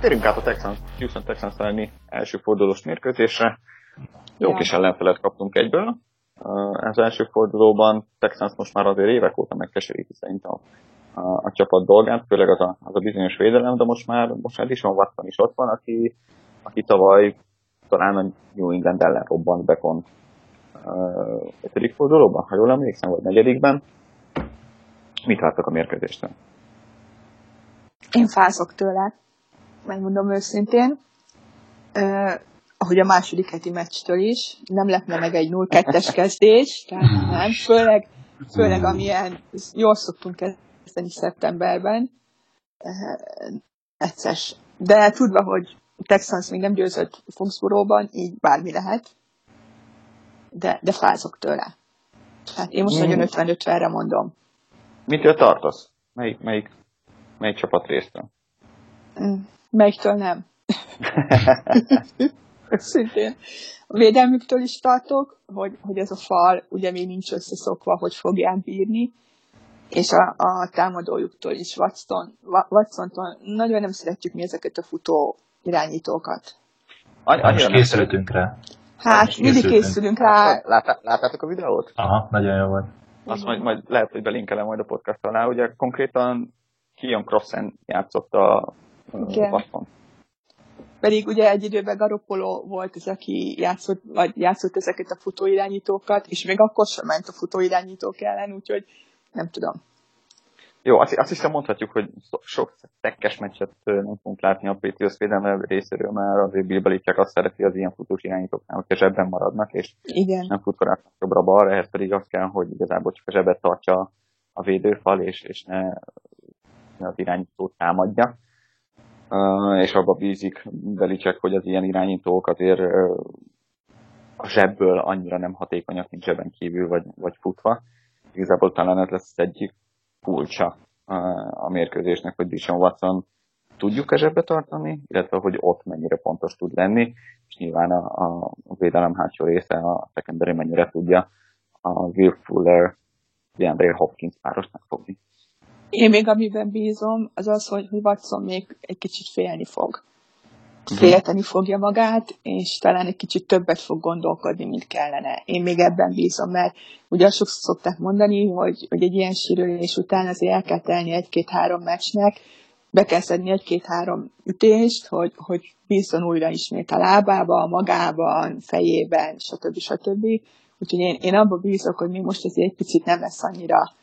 B: Térjünk át a Texans, Houston Texans elleni első fordulós mérkőzésre. Jó ja. kis ellenfelet kaptunk egyből. Az első fordulóban Texans most már azért évek óta megkeseríti szerintem a, a csapat dolgát, főleg az a, az a bizonyos védelem, de most már, most már Dishon Watson is ott van, aki, aki tavaly talán a New England ellen robbant bekon uh, ötödik fordulóban, ha jól emlékszem, vagy negyedikben. Mit láttak a mérkőzéstől?
D: Én fázok tőle, megmondom őszintén. Uh, ahogy a második heti meccstől is, nem lepne meg egy 0-2-es *laughs* kezdés, tehát nem, főleg, főleg amilyen jól szoktunk kezdeni szeptemberben, egyszer. De tudva, hogy Texans még nem győzött Foxboróban, így bármi lehet, de, de fázok tőle. Hát én most mm. nagyon 50-50-re mondom.
B: Mitől tartasz? Melyik, melyik, melyik csapat résztől?
D: Melyiktől nem. *laughs* Szintén. A védelmüktől is tartok, hogy, hogy ez a fal ugye még nincs összeszokva, hogy fogják bírni, és a, a támadójuktól is, Watson, Watson-tól nagyon nem szeretjük mi ezeket a futó irányítókat.
C: Annyi, most készültünk rá.
D: Hát, mindig készülünk rá.
B: Lát, láttátok a videót?
C: Aha, nagyon jó volt.
B: Azt majd, majd lehet, hogy belinkelem majd a podcast alá. Ugye konkrétan Kion Crossen játszott a Watson.
D: Pedig ugye egy időben Garoppolo volt az, aki játszott, vagy játszott ezeket a futóirányítókat, és még akkor sem ment a futóirányítók ellen, úgyhogy nem tudom.
B: Jó, azt, azt hiszem mondhatjuk, hogy sok tekkes meccset nem fogunk látni a Patriots védelme részéről, mert azért Bill Belichick azt szereti az ilyen futós irányítóknál, hogy a zsebben maradnak, és
D: Igen.
B: nem futkorálnak jobbra-balra, ehhez pedig azt kell, hogy igazából csak a zsebet tartsa a védőfal, és, és ne az irányítót támadja. És abba bízik Belichick, hogy az ilyen irányítók azért uh, a zsebből annyira nem hatékonyak, mint zsebben kívül vagy, vagy futva. Igazából talán ez lesz az egyik kulcsa a mérkőzésnek, hogy Dishon Watson tudjuk-e zsebbe tartani, illetve hogy ott mennyire pontos tud lenni, és nyilván a, a, védelem hátsó része, a secondary mennyire tudja a Will Fuller, DeAndre Hopkins páros megfogni.
D: Én még amiben bízom, az az, hogy Watson még egy kicsit félni fog. Félteni fogja magát, és talán egy kicsit többet fog gondolkodni, mint kellene. Én még ebben bízom, mert ugye sokszor szokták mondani, hogy, hogy egy ilyen sérülés után azért el kell telni egy-két-három meccsnek, be kell szedni egy-két-három ütést, hogy, hogy bízzon újra ismét a lábában, magában, fejében, stb. stb. Úgyhogy én, én abban bízok, hogy még most azért egy picit nem lesz annyira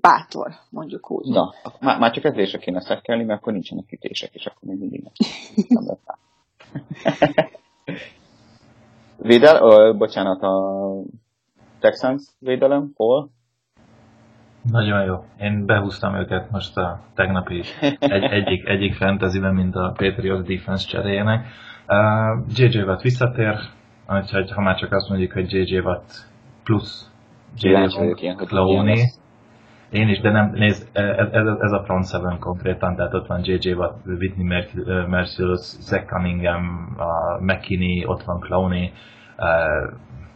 D: bátor, mondjuk úgy.
B: Na, már, már csak ezért se kéne szekkelni, mert akkor nincsenek ütések, és akkor még mindig nem *laughs* Védel, ö, bocsánat, a Texans védelem, hol?
C: Nagyon jó. Én behúztam őket most a tegnapi egy, egyik, egyik fantasyben, mint a Patriots defense cseréjének. Uh, JJ Watt visszatér, úgyhogy ha már csak azt mondjuk, hogy JJ Watt plusz JJ Clowney, én is, de nem, nézd, ez, ez, ez a front seven konkrétan, tehát ott van J.J. Watt, Whitney Merciless, Zach Cunningham, a McKinney, ott van Clowney,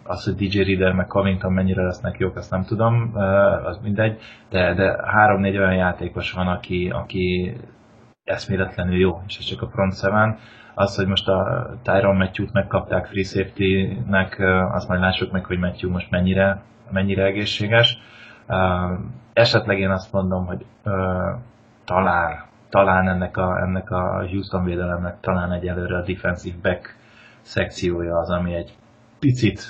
C: az, hogy DJ Reader meg Covington mennyire lesznek jók, azt nem tudom, az mindegy, de, de három-négy olyan játékos van, aki, aki eszméletlenül jó, és ez csak a front seven. Az, hogy most a Tyron Matthew-t megkapták free safety-nek, azt majd lássuk meg, hogy Matthew most mennyire, mennyire egészséges. Esetleg én azt mondom, hogy talán, talán ennek a, ennek a Houston védelemnek talán egyelőre a defensive back szekciója az, ami egy picit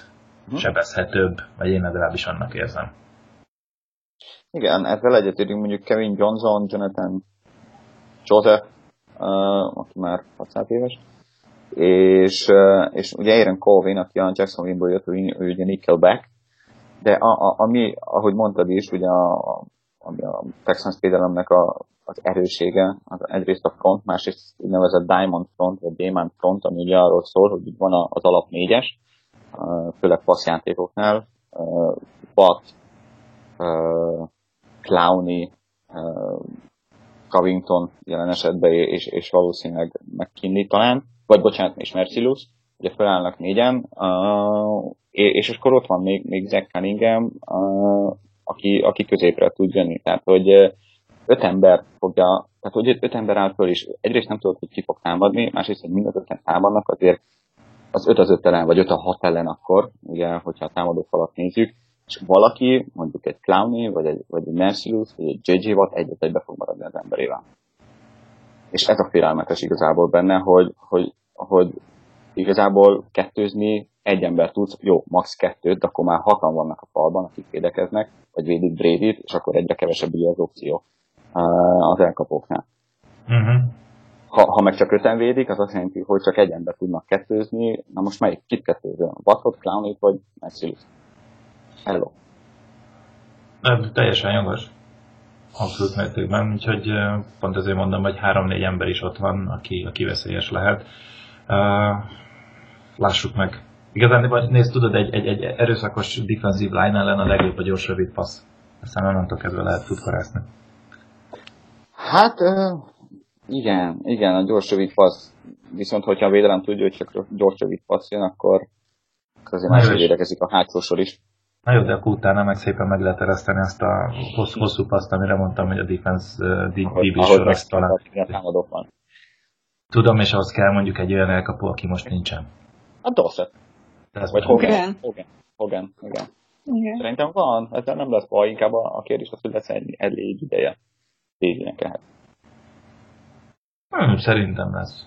C: hm. sebezhetőbb, vagy én legalábbis annak érzem.
B: Igen, ezzel egyetértünk mondjuk Kevin Johnson, Jonathan Joseph, uh, aki már 600 éves, és, uh, és ugye Aaron Colvin, aki a Jacksonville-ből jött, ő, ő ugye Nickelback, de a, a, ami, ahogy mondtad is, ugye a, ami a Texans védelemnek a, az erősége, az egyrészt a front, másrészt úgynevezett Diamond front, vagy Diamond front, ami ugye arról szól, hogy van az alap négyes, főleg passzjátékoknál, Bat, Clowney, Covington jelen esetben, és, és valószínűleg McKinley talán, vagy bocsánat, és Mercilus, ugye felállnak négyen, és akkor ott van még, még Zach Cunningham, aki, aki középre tud jönni. Tehát, hogy öt ember fogja, tehát hogy öt ember áll föl, és egyrészt nem tudod, hogy ki fog támadni, másrészt, hogy mind az öten támadnak, azért az öt az öt ellen, vagy öt a hat ellen akkor, ugye, hogyha a támadó falat nézzük, és valaki, mondjuk egy Clowney, vagy egy, vagy egy Mercilus, vagy egy JJ Watt egyet egybe fog maradni az emberével. És ez a félelmetes igazából benne, hogy, hogy, hogy igazából kettőzni egy ember tudsz, jó, max. kettőt, de akkor már hatan vannak a falban, akik védekeznek, vagy védik brady és akkor egyre kevesebb ugye az opció az elkapóknál. Uh-huh. Ha, ha meg csak öten védik, az azt jelenti, hogy csak egy ember tudnak kettőzni. Na most melyik kit kettőző? Batot, Clownit vagy Mercilus? Hello.
C: Nem, teljesen jogos. Abszolút mértékben, úgyhogy pont ezért mondom, hogy három-négy ember is ott van, aki, aki veszélyes lehet. Lássuk meg. Igazán, nézd, tudod, egy, egy, egy erőszakos defensive line ellen a legjobb a gyors rövid passz. Aztán onnantól kezdve lehet futkorászni.
B: Hát, igen, igen, a gyors rövid passz. Viszont, hogyha a védelem tudja, hogy csak gyors rövid passz jön, akkor azért máshogy védekezik a hátsó sor is.
C: Na jó, de akkor utána meg szépen meg lehet ereszteni ezt a hosszú, hosszú paszt, amire mondtam, hogy a defense uh, DB sor azt talán. Tudom, és ahhoz kell mondjuk egy olyan elkapó, aki most nincsen.
B: A Dorset. Ez Vagy Hogan. Igen. Hogan. Hogan. Igen. Igen. Szerintem van, ezzel nem lesz baj, inkább a, a kérdés az, hogy lesz egy elég ideje végének ehhez.
C: Hmm, szerintem lesz.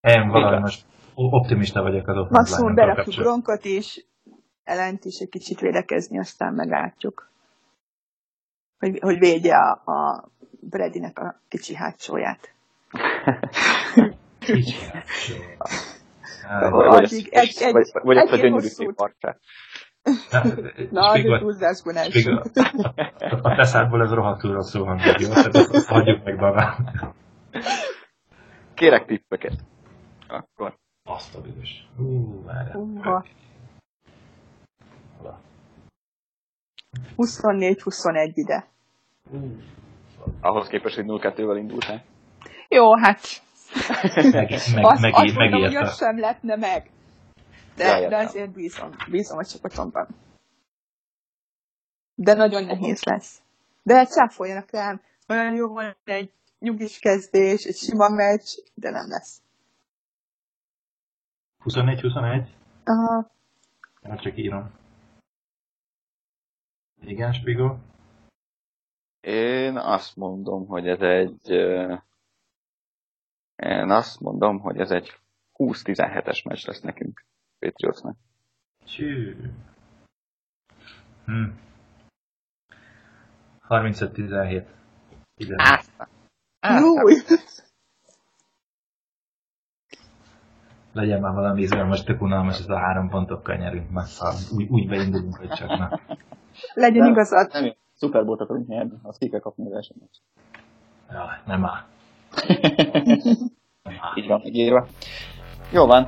C: Én valahogy most optimista vagyok az offense
D: Maximum berakjuk Gronkot is, ellent is egy kicsit védekezni, aztán meglátjuk. Hogy, hogy védje a, a Bradynek a kicsi hátsóját.
B: Vagy, egy, egy, vagy, vagy egy, egy gyönyörű szép parcsát.
D: Na, de túlzásban.
C: A teszádból ez rohadtul rosszul hangzik, jó? Tehát hagyjuk meg babán.
B: Kérek tippeket. Akkor.
C: Azt a büdös. Hú,
D: várjál. 24-21 ide.
B: Ahhoz képest, hogy 0-2-vel indultál.
D: Jó, hát...
C: meg,
D: azt,
C: meg,
D: azt mondom, hogy sem lepne meg. De, de azért bízom, bízom a csapatomban. De nagyon nehéz lesz. De hát cáfoljanak rám. Olyan jó van egy nyugis kezdés, egy sima meccs, de nem lesz.
C: 24-21?
D: Aha.
C: Hát csak írom. Igen, Spigo?
B: Én azt mondom, hogy ez egy... Én azt mondom, hogy ez egy 20-17-es meccs lesz nekünk, Patriotsnak.
C: Csű. Hm. 35-17.
B: Aztán.
D: Júj!
C: Legyen már valami izgalmas, tök unalmas, ez a három pontokkal nyerünk, mert úgy, úgy beindulunk, hogy csak na.
D: Legyen nem, igazad.
B: Nem, Super Bowl-t akarunk nyerni, azt ki kell kapni az eseményt.
C: Ja, nem áll. *laughs*
B: Így van megírva. Jó van.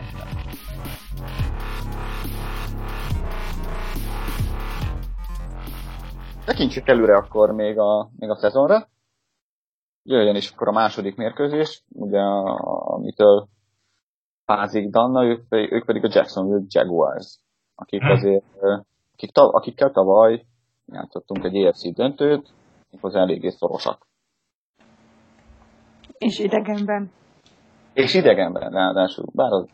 B: Tekintsük előre akkor még a, még a szezonra. Jöjjön is akkor a második mérkőzés, ugye amitől fázik Danna, ők, ők pedig a Jacksonville Jaguars, akik hm. azért, akik, akikkel tavaly játszottunk egy EFC döntőt, méghozzá eléggé szorosak.
D: És idegenben.
B: És idegenben, ráadásul, bár az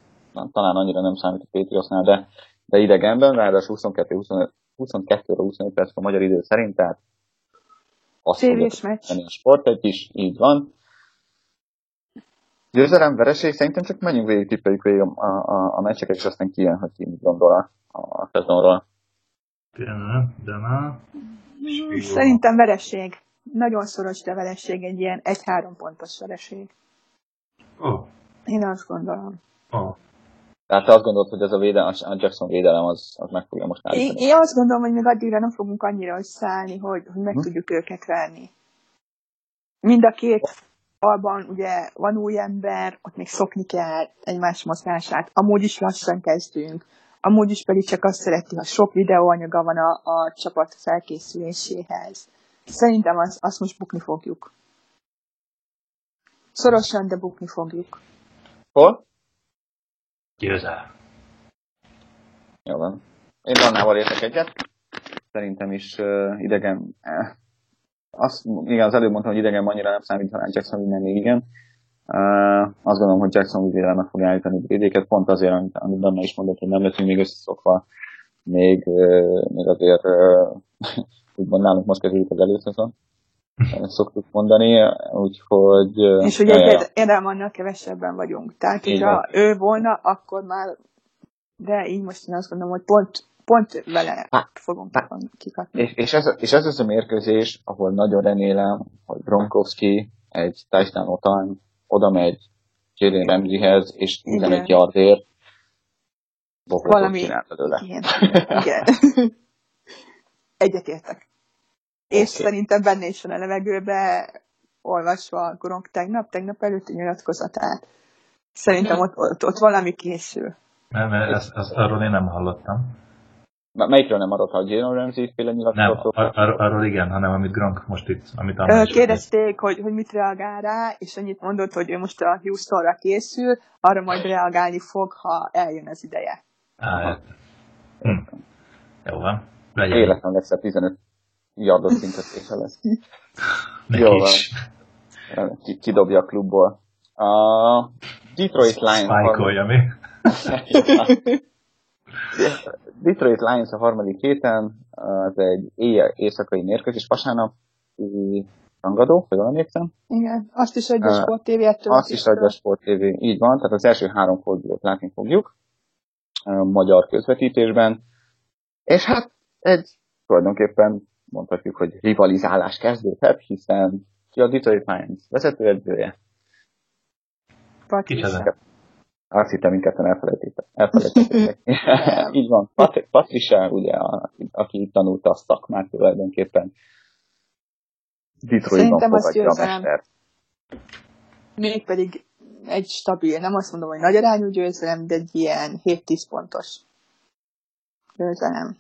B: talán annyira nem számít a Patriotsnál, de, de idegenben, ráadásul 22-25 22-25 perc a magyar idő szerint, tehát
D: azt fogja
B: a sport egy is, így van. Győzelem, vereség, szerintem csak menjünk végig, tippeljük végig a, a, a meccseket, és aztán kijön, hogy ki mit gondol a, a szezonról.
C: De na.
D: Szerintem vereség. Nagyon szoros, de vereség, egy ilyen egy-három pontos vereség.
C: Oh.
D: Én azt gondolom.
C: Oh.
B: Tehát te azt gondolod, hogy ez a, védelem, a Jackson védelem az, az meg fogja most
D: állítani? Én, én azt gondolom, hogy még addigra nem fogunk annyira összeállni, hogy, hogy meg hm? tudjuk őket verni. Mind a két falban ugye van új ember, ott még szokni kell egymás mozgását, amúgy is lassan kezdünk, amúgy is pedig csak azt szereti, ha sok videóanyaga van a, a csapat felkészüléséhez. Szerintem az, azt most bukni fogjuk. Szorosan, de bukni fogjuk.
B: Hol?
C: Győzel.
B: Jó van. Én Annával értek egyet. Szerintem is uh, idegen... Uh, azt, igen, az előbb mondtam, hogy idegen annyira nem számít, talán Jackson nem még igen. Uh, azt gondolom, hogy Jackson védelem meg fog állítani védéket, pont azért, amit, amit Danna is mondott, hogy nem leszünk még összeszokva, még, uh, még azért uh, úgymond nálunk most kezdődik az előszezon szoktuk mondani, úgyhogy...
D: És ugye egy Edelmannal kevesebben vagyunk. Tehát, hogyha ő volna, akkor már, de így most én azt gondolom, hogy pont, pont vele hát, fogunk hát, kikapni.
B: És, és, ez, és ez az a mérkőzés, ahol nagyon remélem, hogy Gronkowski egy Tyson Otan oda megy Jalen Ramseyhez, és 11 yardért
D: valami, igen, igen. *laughs* Egyetértek. És okay. szerintem benne is van a levegőbe, olvasva a Gronk tegnap, tegnap előtti nyilatkozatát. Szerintem ott, ott, ott valami készül.
C: Nem, ezt, ezt arról én nem hallottam.
B: Melyikről nem adott, a Jalen Ramsey féle nyilatkozatot?
C: Nem, ar- arról igen, hanem amit Gronk most itt, amit
D: Anna Kérdezték, hogy, hogy mit reagál rá, és annyit mondott, hogy ő most a Houstonra készül, arra majd reagálni fog, ha eljön az ideje.
C: Á, hm. Jó van.
B: Legyen. Életem lesz a 15 yardot büntetése lesz. Jó van. Kidobja a klubból. A Detroit Lions...
C: Spike-olja mi? *laughs*
B: Detroit Lions a harmadik héten, az egy éjjel, éjszakai mérkőzés vasárnap, rangadó, ha jól emlékszem.
D: Igen, azt is adja a Sport TV ettől.
B: Azt is adja a Sport TV, így van, tehát az első három fordulót látni fogjuk magyar közvetítésben, és hát egy tulajdonképpen mondhatjuk, hogy rivalizálás kezdődhet, hiszen ki a Detroit Lions vezetőedzője,
D: Patricia.
B: Azt hittem, mindketten elfelejtettek. elfelejtettek. *laughs* Így van. Pat- Patricia, ugye, a- aki, aki tanulta a szakmát tulajdonképpen. Detroitban fogadja a
D: győzelem.
B: mester.
D: Mégpedig egy stabil, nem azt mondom, hogy nagy arányú győzelem, de egy ilyen 7-10 pontos győzelem.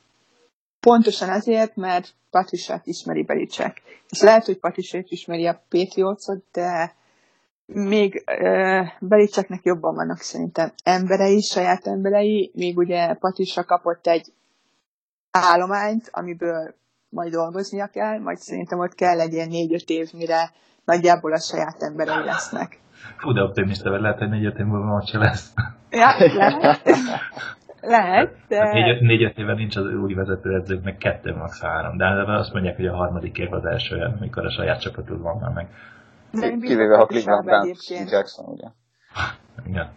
D: Pontosan azért, mert Patriciát ismeri Belicek. És lehet, hogy Patriciát ismeri a Patriotsot, de még uh, Beliceknek jobban vannak szerintem emberei, saját emberei, még ugye Patricia kapott egy állományt, amiből majd dolgoznia kell, majd szerintem ott kell egy ilyen négy-öt év, mire nagyjából a saját emberei lesznek.
C: Fú, de optimista vagy, lehet, hogy négy-öt év múlva se lesz.
D: Ja, lehet. *laughs* lehet, de...
C: Négy- Négy-öt éve nincs az új vezetőedzőknek kettő, max. három. De azt mondják, hogy a harmadik év az első, amikor a saját csapatod van már meg.
B: Kivéve ha Cleveland. Jackson, ugye.
C: Igen.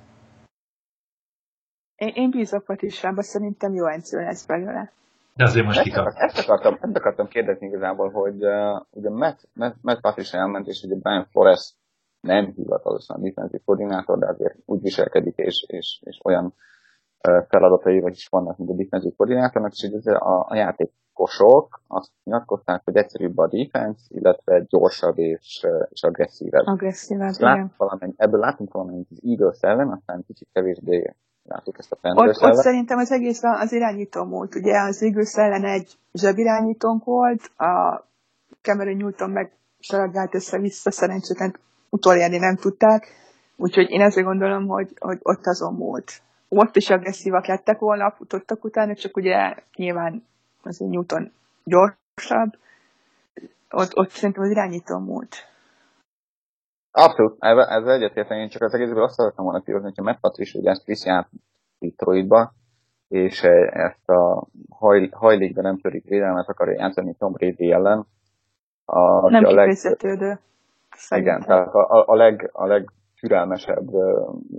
D: Én, én bízok Patriciába, szerintem jó edző lesz belőle.
C: De azért most
B: Ezt,
C: kikap.
B: akar- ezt, akartam, ezt akartam kérdezni igazából, hogy uh, ugye Matt, Matt, Matt Patricia elment, és ugye Brian Flores nem hivatalosan defensive koordinátor, de azért úgy viselkedik, és, és, és olyan uh, feladatai vagy is vannak, mint a defensive koordinátornak, és ugye a, a játékosok azt nyilatkozták, hogy egyszerűbb a defense, illetve gyorsabb és, és agresszívebb.
D: Agresszívebb, igen.
B: valamennyi, ebből látunk valamennyit az Eagles ellen, aztán kicsit kevésbé látjuk ezt a
D: Ott,
B: Panthers
D: ott
B: ellen.
D: szerintem az egész az irányító múlt. Ugye az Eagles ellen egy zsebirányítónk volt, a Cameron Newton meg saragált össze-vissza, szerencsétlen utolérni nem tudták, úgyhogy én ezért gondolom, hogy, hogy ott azon múlt. Ott is agresszívak lettek volna, futottak utána, csak ugye nyilván azért Newton gyorsabb, ott, ott szerintem az irányító múlt.
B: Abszolút, ezzel ezzel egyetértek, én csak az egészből azt szerettem volna kihozni, hogyha Matt Patricia viszi át Detroitba, és eh, ezt a haj, hajlékbe nem törik védelmet akarja játszani Tom Brady ellen. A,
D: Nem
B: a leg, igen, tehát a, a, a, leg, a legtürelmesebb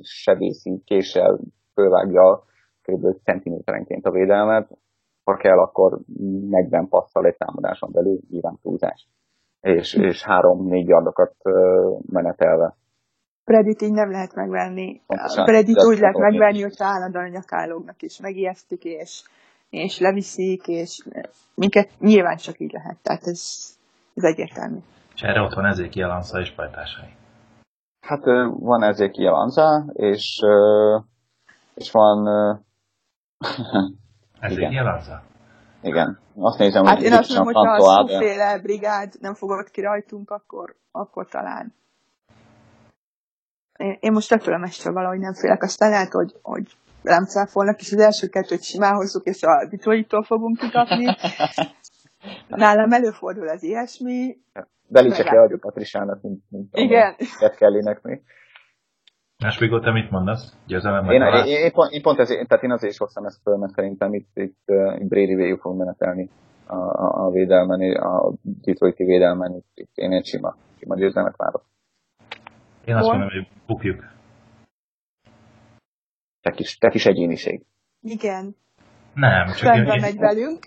B: sebészi késsel fölvágja kb. centiméterenként a védelmet, ha kell, akkor 40 passzal egy támadáson belül, nyilván túlzás. És, és három-négy yardokat uh, menetelve.
D: Predit így nem lehet megvenni.
B: Pontosan.
D: Predit úgy lehet megvenni, hogy állandóan a nyakálóknak is megijesztik, és, és leviszik, és minket nyilván csak így lehet. Tehát ez, ez egyértelmű.
C: És erre ott van ezért Alansza és pajtásai.
B: Hát van Ezekiel Anza, és, ö, és van, ö,
C: Ezért Alansza?
B: igen, azt nézem,
D: Hát
B: hogy
D: én azt mondom,
B: Christian
D: hogyha a szóféle brigád nem fogott ki rajtunk, akkor, akkor talán. Én, én most ettől a mestről valahogy nem félek. Aztán lehet, hogy, hogy rám cáfolnak, és az első kettőt simán hozzuk, és a Detroittól fogunk kikapni. *laughs* Nálam előfordul az ilyesmi.
B: Belicek
D: meglátjuk.
B: leadjuk Patrisának, mint, mint
D: Igen.
B: Ket Kellynek mi.
C: Most Vigó, te mit mondasz? Győzelem
B: Én, én, én, pont, én, pont ezért, tehát én azért is hoztam ezt föl, mert szerintem itt, itt, uh, itt Brady végül fog menetelni a, a, a védelmen, a Detroiti védelmen, itt, itt én egy sima, sima győzelmet várok.
C: Én azt
D: Hol?
C: mondom, hogy bukjuk.
B: Te kis, te kis egyéniség.
D: Igen.
C: Nem, csak én,
D: Szemben
C: én,
D: megy velünk.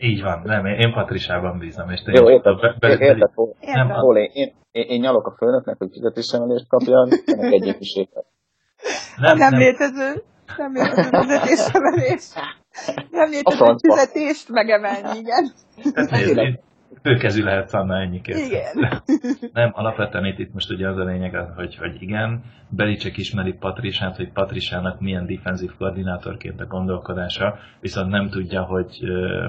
C: Így van, nem, én, Patrisában bízom, és te
B: Jó, érted,
C: be, be,
B: érted,
C: nem,
B: én, én, én, én nyalok a főnöknek, hogy fizetésemelést kapjon, ennek egyéniséget.
C: nem,
D: Nem,
C: nem,
D: létező. Nem létező fizetésemelés. Nem létező fizetést megemelni, igen.
C: Tehát nézd, én főkezű lehet Szanna ennyiként.
D: Igen. *laughs*
C: Nem, alapvetően itt, itt most ugye az a lényeg, hogy, hogy igen, Belicek ismeri Patrisát, hogy Patrisának milyen defensív koordinátorként a gondolkodása, viszont nem tudja, hogy,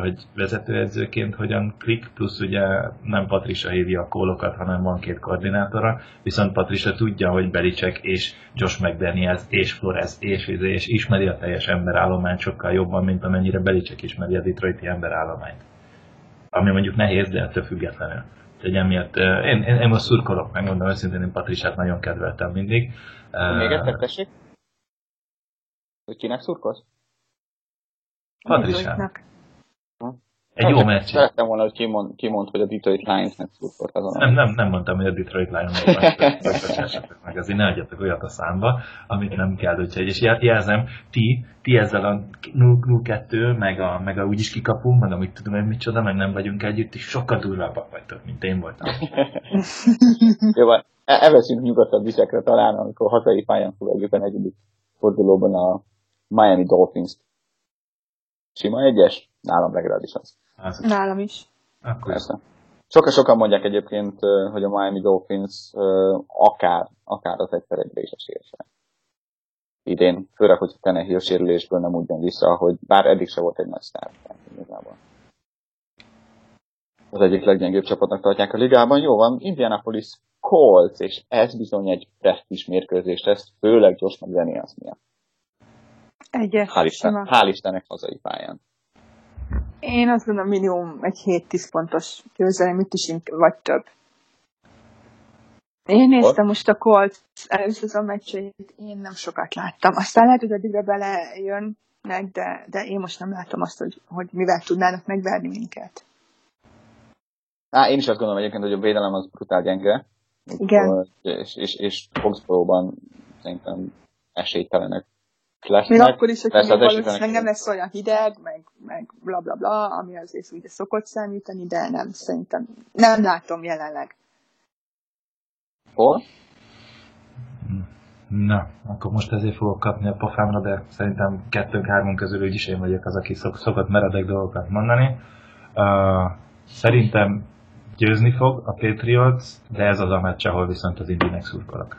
C: hogy vezetőedzőként hogyan klik, plusz ugye nem Patrisa hívja a kólokat, hanem van két koordinátora, viszont Patrisa tudja, hogy Belicek és Josh McDaniels és Flores és Vizé, és ismeri a teljes emberállományt sokkal jobban, mint amennyire Belicek ismeri a Detroiti emberállományt ami mondjuk nehéz, de ettől függetlenül. Úgyhogy emiatt én, én, én most szurkolok, megmondom őszintén, én Patrisát nagyon kedveltem mindig.
B: Még egyszer tessék? Hogy kinek szurkolsz?
C: Patrisát. Egy jó meccs.
B: Szerettem volna, hogy kimond, kimond hogy a Detroit Lions-nek szurkolt azon.
C: Nem, nem, nem mondtam, hogy a Detroit Lions vagy *laughs* meg, azért ne adjatok olyat a számba, amit nem kell, úgyhogy, és jelzem, ti, ti ezzel a 0-2, meg a, meg a úgyis kikapunk, meg amit tudom, hogy micsoda, meg nem vagyunk együtt, és sokkal durvábbak vagytok, mint én voltam. *laughs*
B: Jó, van, e- elveszünk nyugodtabb visekre talán, amikor hazai pályán fogadjuk a negyedik fordulóban a Miami Dolphins-t. Sima egyes? Nálam legalábbis az.
C: Az,
D: Nálam is.
C: akkor
B: Persze. Sokan-sokan mondják egyébként, hogy a Miami Dolphins akár, akár az egyszer egyre is esélyese. Idén, főleg, hogy a Tenehill sérülésből nem úgy jön vissza, hogy bár eddig se volt egy nagy sztár. Igazából. Az egyik leggyengébb csapatnak tartják a ligában. Jó van, Indianapolis Colts, és ez bizony egy presztis mérkőzés lesz, főleg Josh McDaniels miatt.
D: Egyes.
B: Hál' Isten, hál' Istennek hazai pályán.
D: Én azt gondolom minimum egy 7-10 pontos győzelem, itt is ink- vagy több. Én néztem most a Colt először a meccseit, én nem sokat láttam. Aztán lehet, hogy addigra belejönnek, de, de én most nem látom azt, hogy, hogy mivel tudnának megverni minket.
B: Á, én is azt gondolom egyébként, hogy a védelem az brutál gyenge.
D: Igen.
B: És, és, és Foxborough-ban szerintem esélytelenek
D: Még
B: lesznek.
D: akkor is, hogy még valószínűleg nem lesz olyan hideg, meg, meg bla bla bla, ami azért ugye szokott számítani, de nem, szerintem nem látom jelenleg.
B: Hol?
C: Na, akkor most ezért fogok kapni a pofámra, de szerintem kettőnk-hármunk közül úgyis én vagyok az, aki szok, szokott meredek dolgokat mondani. Uh, szerintem győzni fog a Patriots, de ez az a meccs, ahol viszont az Indinek szurkolok.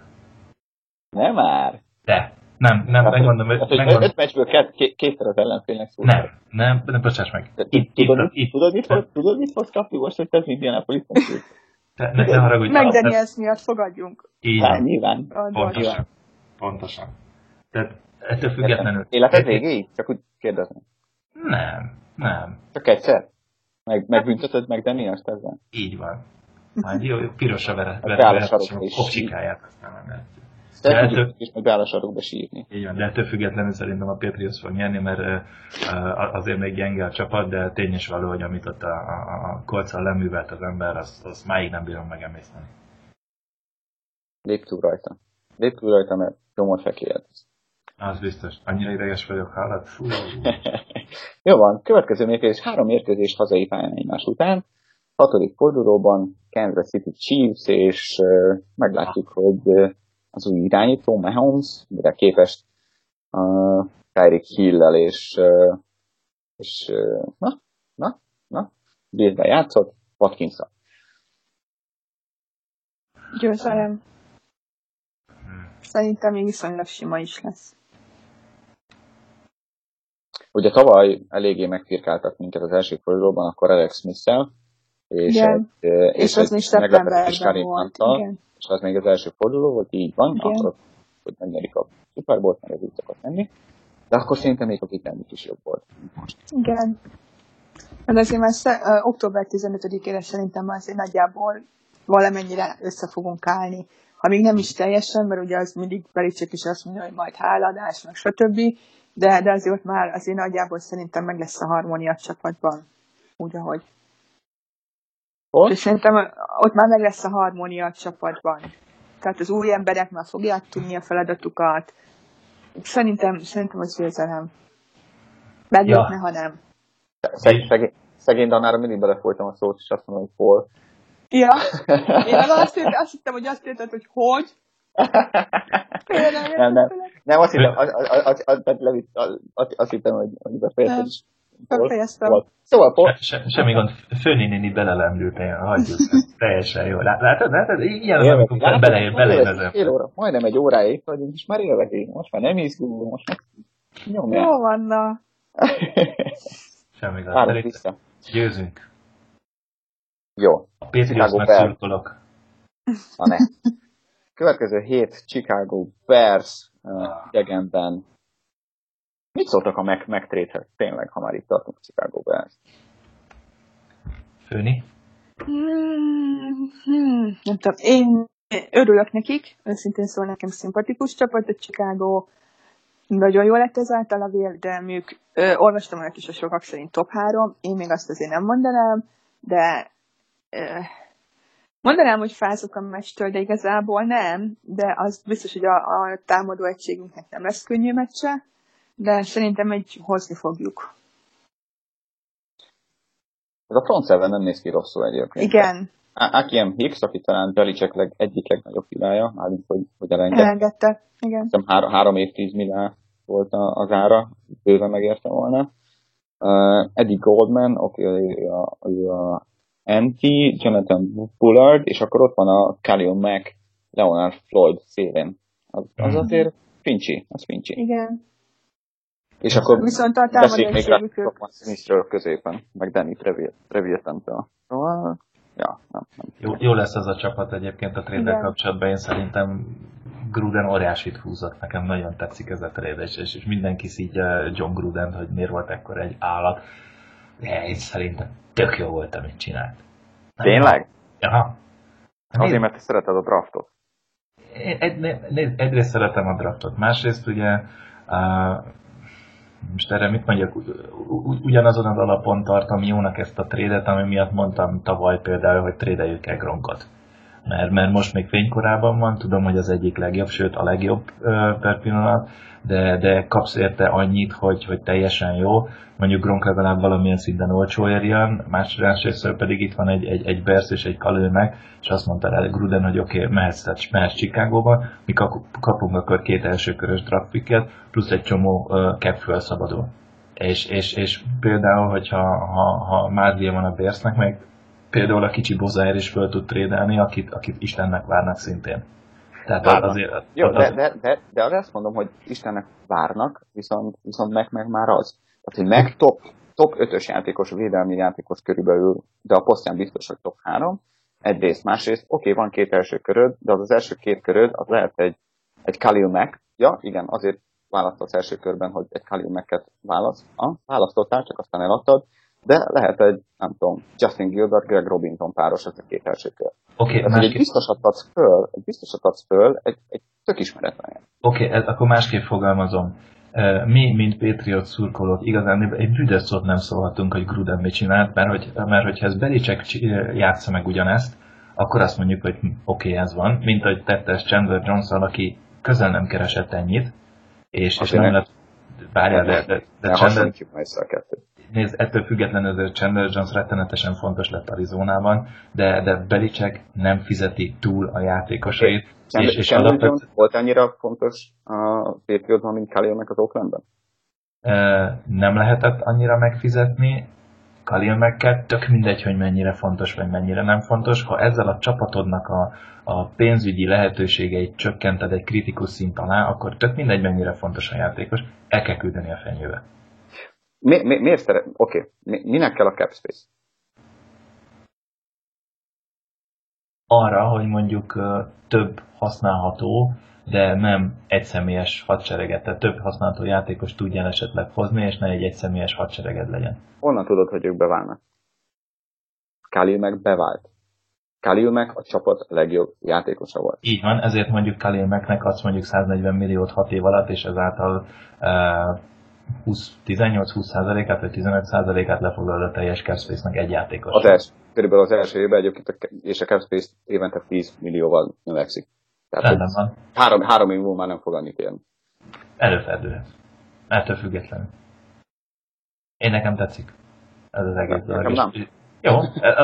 B: Nem már.
C: De, nem, nem, megmondom,
B: Hát, hogy
C: megmondom,
B: öt meccsből két, két, kétszer az ellenfélnek szól.
C: nem, nem, nem, bocsáss meg. Itt, itt,
B: Tudod,
C: itt,
B: tudod, mit, fog, tudod, mit fogsz kapni most, hogy te az Indianapolis
C: ne, ne haragudj.
D: Meg Daniels miatt fogadjunk.
C: Így
B: Hát, nyilván.
C: pontosan. Pontosan. Tehát ettől függetlenül...
B: Életed végéig? Csak úgy kérdezem.
C: Nem, nem.
B: Csak egyszer? Meg, megbünteted meg Daniels ezzel?
C: Így van. Majd jó, jó pirosra vere,
B: Hát
C: vere,
B: beáll a
C: vere,
B: sarokba
C: vere
B: is. Te
C: De
B: tudjuk,
C: ettől-
B: és meg beáll a sírni.
C: Így van, de ettől függetlenül szerintem a Patriots fog nyerni, mert ö, azért még gyenge a csapat, de tényes való, hogy amit ott a, a, a kolccal leművelt az ember, azt, azt máig nem bírom megemészteni.
B: Lép túl rajta. Lép túl rajta, mert csomó fekélyed.
C: Az biztos. Annyira ideges vagyok? Fú. *laughs*
B: Jó van, következő mérkőzés, három mérkőzés hazai pályán egymás után. Hatodik fordulóban Kansas City Chiefs, és uh, meglátjuk, hogy uh, az új irányító Mahomes, mire képes uh, Tyreek Hill-lel, és, uh, és uh, na, na, na, Billsben játszott, watkins
D: Győzelem. Szerintem még viszonylag sima is lesz.
B: Ugye tavaly eléggé megfirkáltak minket az első fordulóban, akkor Alex Smith-szel, és,
D: Igen.
B: egy, uh,
D: És, az még szeptemberben volt. Igen.
B: és az még az első forduló volt, így van,
D: Igen.
B: akkor hogy megnyerik a Super Bowl-t, meg ez úgy szokott menni. De akkor szerintem még a kitennik is jobb volt. Most.
D: Igen. De azért már sze, ö, október 15-ére szerintem már azért nagyjából valamennyire össze fogunk állni. Ha még nem is teljesen, mert ugye az mindig Belicek is azt mondja, hogy majd háladás, meg stb. De, de azért ott már azért nagyjából szerintem meg lesz a harmónia csapatban. Úgy, ahogy.
B: Hol?
D: És szerintem ott már meg lesz a harmónia a csapatban. Tehát az új emberek már fogják tudni a feladatukat. Szerintem, szerintem az győzelem. Meglépne,
C: Ja.
D: ha nem.
B: Szeg, szegény, szegény Danára mindig belefolytam a szót, és azt mondom, hogy hol.
D: Ja, *laughs* én azt, hittem, azt hittem, hogy azt érted, hogy hogy.
B: Nem, nem. Nem, azt hittem, azt hittem, hogy, hogy befejezted is.
D: Befejeztem.
B: Szóval, Paul,
C: Se, se, semmi gond, Főni néni én hagyjuk. Ez *laughs* Teljesen jó. Lá- Látod, látod? Ilyen az, amikor
B: Látod,
C: bele, belejön az
B: Fél óra, majdnem egy óráig itt vagyunk, és már élvek Most már nem izgulunk, most már nyomjál.
D: Jó van, na. *laughs*
C: Semmi gond.
B: Vissza.
C: győzünk.
B: Jó,
C: A Patriotsnak szurkolok.
B: ha ne. Következő hét Chicago Bears uh, idegenben. Mit szóltak a Mac trade Tényleg, ha már itt tartunk Chicago Bears.
C: Főni?
D: Hmm, hmm, nem tudom, én örülök nekik, őszintén szól nekem szimpatikus csapat a Chicago. nagyon jó lett ezáltal a védelmük. Ö, olvastam olyat is a sokak szerint top 3, én még azt azért nem mondanám, de ö, mondanám, hogy fázok a meccstől, de igazából nem, de az biztos, hogy a, a támadó egységünknek nem lesz könnyű meccse, de szerintem egy hozni fogjuk.
B: Ez a front seven nem néz ki rosszul egyébként.
D: Igen.
B: Akiem Hicks, aki talán Belicek leg, egyik legnagyobb filája, mármint, hogy, hogy elengedte.
D: Elengedte, igen.
B: Hiszem három, három év, tíz milliárd volt az ára, bőven megérte volna. Uh, Eddie Goldman, aki a, a, a NT, Jonathan Bullard, és akkor ott van a Khalil Mack, Leonard Floyd szélén. Az, az
C: Mhm.
B: azért fincsi, az fincsi.
D: Igen.
B: És akkor
D: Viszont a
B: beszéljük még rá Smithről középen, meg Danny Trevirtentől. Szóval, ja, nem, nem.
C: Jó, jó lesz az a csapat egyébként a trade kapcsolatban, én szerintem Gruden óriásit húzott, nekem nagyon tetszik ez a trade, és, és mindenki szídja John Gruden, hogy miért volt ekkor egy állat. De én szerintem tök jó volt, amit csinált.
B: Tényleg?
C: Aha.
B: Azért, mert te szereted a draftot.
C: Egy, nézd, egyrészt szeretem a draftot, másrészt ugye uh, most erre mit mondjak, ugyanazon az alapon tartom jónak ezt a trédet, ami miatt mondtam tavaly például, hogy trédeljük el Gronkot. Mert, mert most még fénykorában van, tudom, hogy az egyik legjobb, sőt a legjobb uh, per pillanat, de, de kapsz érte annyit, hogy, hogy teljesen jó. Mondjuk Gronk legalább valamilyen szinten olcsó érjen, másrészt pedig itt van egy, egy, egy Bersz és egy Kalőnek, és azt mondta rá Gruden, hogy oké, okay, mehetsz, mehetsz Chicagóba, mi kap- kapunk akkor két elsőkörös draft picket, plusz egy csomó uh, cap felszabadul. És, és, és például, hogyha ha, ha Mádlia van a Bersnek, meg például a kicsi Bozaer is föl tud trédelni, akit, akit Istennek várnak szintén. Tehát
B: Várnak.
C: azért...
B: Jó,
C: az,
B: de, de, de, de arra azt mondom, hogy Istennek várnak, viszont, viszont meg meg már az. Tehát, hogy meg top, top 5-ös játékos, védelmi játékos körülbelül, de a posztján biztos, hogy top 3. Egyrészt, másrészt, oké, okay, van két első köröd, de az az első két köröd, az lehet egy, egy Khalil Mack. Ja, igen, azért választott az első körben, hogy egy Khalil Mack-et választ. Ah, választottál, csak aztán eladtad. De lehet egy, nem tudom, Justin Gilbert, Greg Robinson páros, az a két első kör.
C: Oké,
B: hogy egy biztosat adsz föl, egy biztosat adsz föl, egy, egy tök ismeretlen.
C: oké, ez, akkor másképp fogalmazom. Mi, mint Patriot szurkolók, igazán egy büdös szót nem szólhatunk, hogy Gruden mit csinált, mert, hogy, mert hogyha ez Belicek játsza meg ugyanezt, akkor azt mondjuk, hogy hm, oké, okay, ez van, mint hogy tette ezt Chandler jones aki közel nem keresett ennyit, és, és
B: Azért
C: nem
B: ne-
C: lett, várjál, de, de, de
B: Ne
C: Chandler,
B: a kettőt.
C: Nézd, ettől függetlenül azért Chandler Jones rettenetesen fontos lett Arizonában, de, de Belicek nem fizeti túl a játékosait,
B: Chandler,
C: és, és
B: Chandler
C: alapvetően
B: Jones volt annyira fontos a Patriotban, mint Khalil meg az Oaklandben?
C: Nem lehetett annyira megfizetni, Kalil meg tök mindegy, hogy mennyire fontos, vagy mennyire nem fontos. Ha ezzel a csapatodnak a, a pénzügyi lehetőségeit csökkented egy kritikus szint alá, akkor tök mindegy, mennyire fontos a játékos, el kell küldeni a fenyőbe.
B: Mi, mi, miért szeret? Oké, okay. mi, minek kell a cap space?
C: Arra, hogy mondjuk több használható, de nem egyszemélyes hadsereget, tehát több használható játékos tudjál esetleg hozni, és ne egy egyszemélyes hadsereged legyen.
B: Honnan tudod, hogy ők beválnak? Khalil meg bevált. Khalil meg a csapat legjobb játékosa volt.
C: Így van, ezért mondjuk Khalil Macknek azt mondjuk 140 milliót 6 év alatt, és ezáltal uh, 20, 18-20 százalékát, vagy 15 százalékát lefoglal a teljes cap space-nek egy játékos.
B: Az első, körülbelül az első évben egyébként, a, és a cap space évente 10 millióval növekszik. Tehát
C: Rendben van.
B: három, három év múlva már nem fog annyit érni.
C: Előfordulhat. Ettől függetlenül. Én nekem tetszik. Ez az egész
B: Nekem
C: dolog.
B: nem.
C: És- Jó,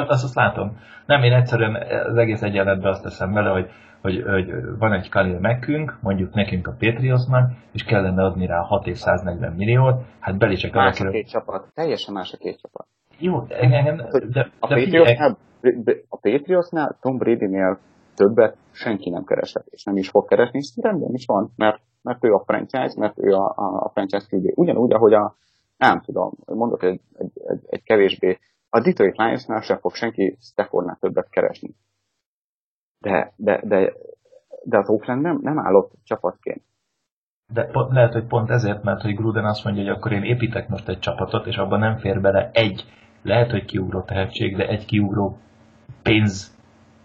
C: azt, azt látom. Nem, én egyszerűen az egész egyenletben azt teszem bele, hogy, hogy, hogy van egy Khalil Mekkünk, mondjuk nekünk a Patriotsnak, és kellene adni rá 6 év 140 milliót, hát Belicek
B: Más a két csapat, teljesen más a két csapat.
C: Jó, engem, de,
B: A
C: de figyelj,
B: Patriotsnál, a Patriotsnál Tom Brady-nél többet senki nem keresett, és nem is fog keresni, és rendben is van, mert, mert ő a franchise, mert ő a, a, a franchise QB. Ugyanúgy, ahogy a, nem tudom, mondok egy, egy, egy, egy kevésbé, a Detroit Lionsnál sem fog senki Staffordnál többet keresni. De, de, de, de az Oakland nem, nem állott csapatként.
C: De pont, lehet, hogy pont ezért, mert hogy Gruden azt mondja, hogy akkor én építek most egy csapatot, és abban nem fér bele egy, lehet, hogy kiugró tehetség, de egy kiugró pénz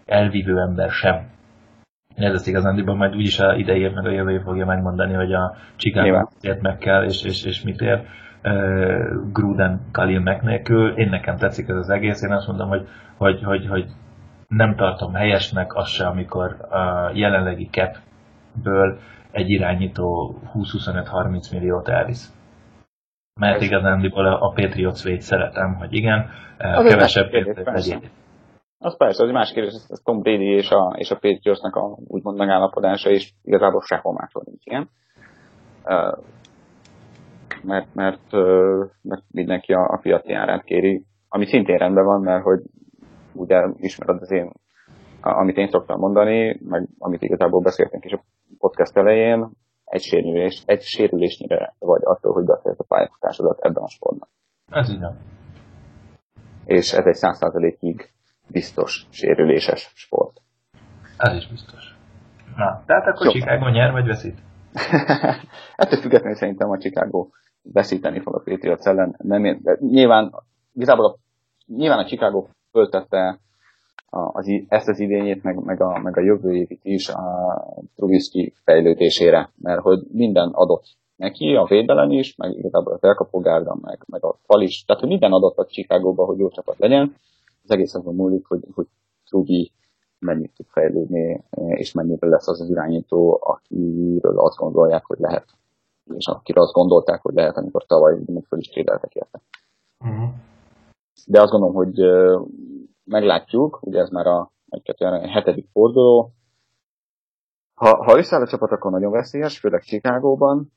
C: elvívő ember sem. Ez lesz igazándiból, majd úgyis a idei év meg a jövő év fogja megmondani, hogy a Chicago miért meg kell, és, és, és mit ér. Gruden Kalil meg nélkül. Én nekem tetszik ez az egész, én azt mondom, hogy, hogy, hogy, hogy nem tartom helyesnek azt se, amikor a jelenlegi capből egy irányító 20-25-30 milliót elvisz. Mert igazándiból a, a Patriots véd szeretem, hogy igen,
B: Az
C: kevesebb legyen.
B: Az persze, az egy más kérdés, ez Tom Brady és a, és a Patriotsnak a úgymond megállapodása, és igazából sehol máshol nincs ilyen. Mert, mert, mert mindenki a, a piaci árát kéri, ami szintén rendben van, mert hogy ugye ismered az én, amit én szoktam mondani, meg amit igazából beszéltünk is a podcast elején, egy, sérülés, egy sérülésnyire vagy attól, hogy beszélt a pályafutásodat ebben a sportban.
C: Ez így van.
B: És ez egy száz százalékig biztos sérüléses sport.
C: Ez is biztos. Na, tehát akkor
B: Jó.
C: Chicago nyer vagy veszít? *laughs*
B: Ettől függetlenül szerintem a Chicago veszíteni fog a Patriots ellen. Nem, ér- de nyilván, igazából a, nyilván a Chicago föltette az, ezt az idényét, meg, meg, a, meg a jövő évit is a Trubisky fejlődésére, mert hogy minden adott neki, a védelem is, meg igazából a elkapogárda, meg, meg a fal is, tehát hogy minden adott a Chicagóba, hogy jó csapat legyen. Az egész azon múlik, hogy, hogy Trubi mennyit tud fejlődni, és mennyire lesz az az irányító, akiről azt gondolják, hogy lehet. És akire azt gondolták, hogy lehet, amikor tavaly még föl is trédeltek érte.
C: Uh-huh.
B: De azt gondolom, hogy meglátjuk, ugye ez már a, egy, a hetedik forduló. Ha, ha összeáll a csapat, akkor nagyon veszélyes, főleg Chicagóban,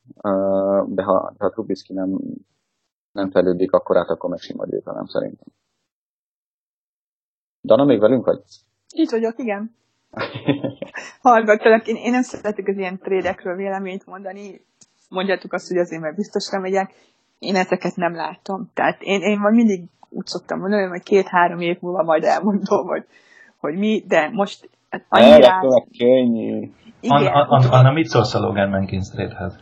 B: de ha, ha Trubisky nem, nem fejlődik, akkor át akkor meg sima győzelem szerintem. Dana, még velünk vagy?
D: Itt vagyok, igen. *laughs* Hallgattalak, én, én nem szeretek az ilyen trédekről véleményt mondani. Mondjátok azt, hogy azért, mert biztosra megyek. Én ezeket nem látom. Tehát én, én majd mindig úgy szoktam mondani, hogy majd két-három év múlva majd elmondom, hogy, hogy mi, de most hát annyira...
B: Elvetőleg könnyű.
D: Igen.
C: an, an, Anna, mit szólsz a Logan Mankins trade-hez?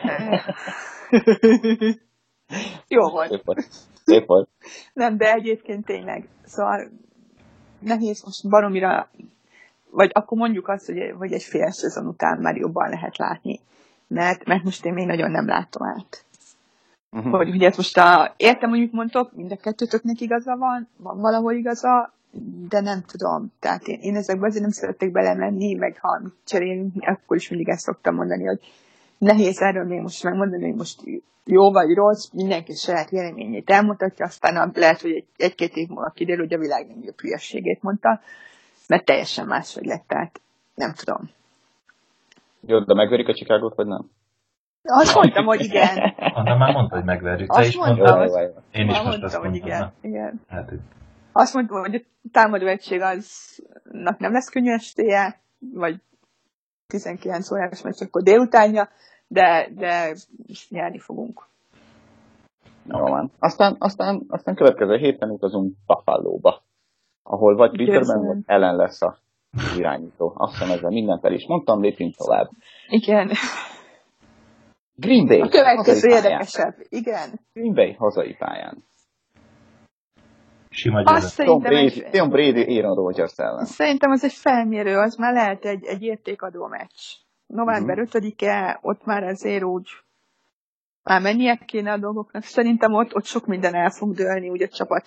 C: *laughs*
D: Jó volt.
B: Szép volt. Szép volt.
D: Nem, de egyébként tényleg. Szóval nehéz most baromira, vagy akkor mondjuk azt, hogy, hogy egy fél szezon után már jobban lehet látni. Mert, mert most én még nagyon nem látom át.
B: Uh-huh.
D: Hogy ugye ezt most a, értem, hogy mit mondtok, mind a kettőtöknek igaza van, van valahol igaza, de nem tudom. Tehát én, én ezekben azért nem szeretek belemenni, meg ha cserélünk, akkor is mindig ezt szoktam mondani, hogy nehéz erről még most megmondani, hogy most jó vagy rossz, mindenki saját véleményét elmutatja, aztán lehet, hogy egy, egy-két év múlva kiderül, hogy a világ nem jobb hülyeségét mondta, mert teljesen máshogy lett, tehát nem tudom.
B: Jó, de megverik a Chicagót, vagy nem?
D: Azt mondtam, hogy igen. *laughs*
C: Anna már mondta, hogy megverjük. Te
D: Azt
C: is
D: mondtam,
C: mondtad?
D: hogy-.
C: Én is most
D: mondtam,
C: azt
D: hogy
C: mondtam.
D: igen. igen.
C: Hát,
D: Azt mondtam, hogy a támadó egység aznak nem lesz könnyű estéje, vagy 19 órás meccs, akkor délutánja, de, de nyerni fogunk.
B: Jó van. Aztán, aztán, aztán következő héten utazunk Buffalo-ba, ahol vagy Peterben, vagy ellen lesz a irányító. Azt hiszem ezzel mindent el is mondtam, lépjünk tovább.
D: Igen.
B: Green Bay.
D: A következő érdekesebb. Igen.
B: Green Bay hazai pályán.
C: sima
D: Azt
C: győzelem.
B: Tom
D: szerintem,
B: Brady,
D: egy,
B: Tom Brady Aaron Rodgers ellen.
D: szerintem az egy felmérő, az már lehet egy, egy értékadó meccs. November
B: Mhm.
D: 5-e, ott már azért úgy már mennie kéne a dolgoknak. Szerintem ott, ott sok minden el fog dőlni, úgy a csapat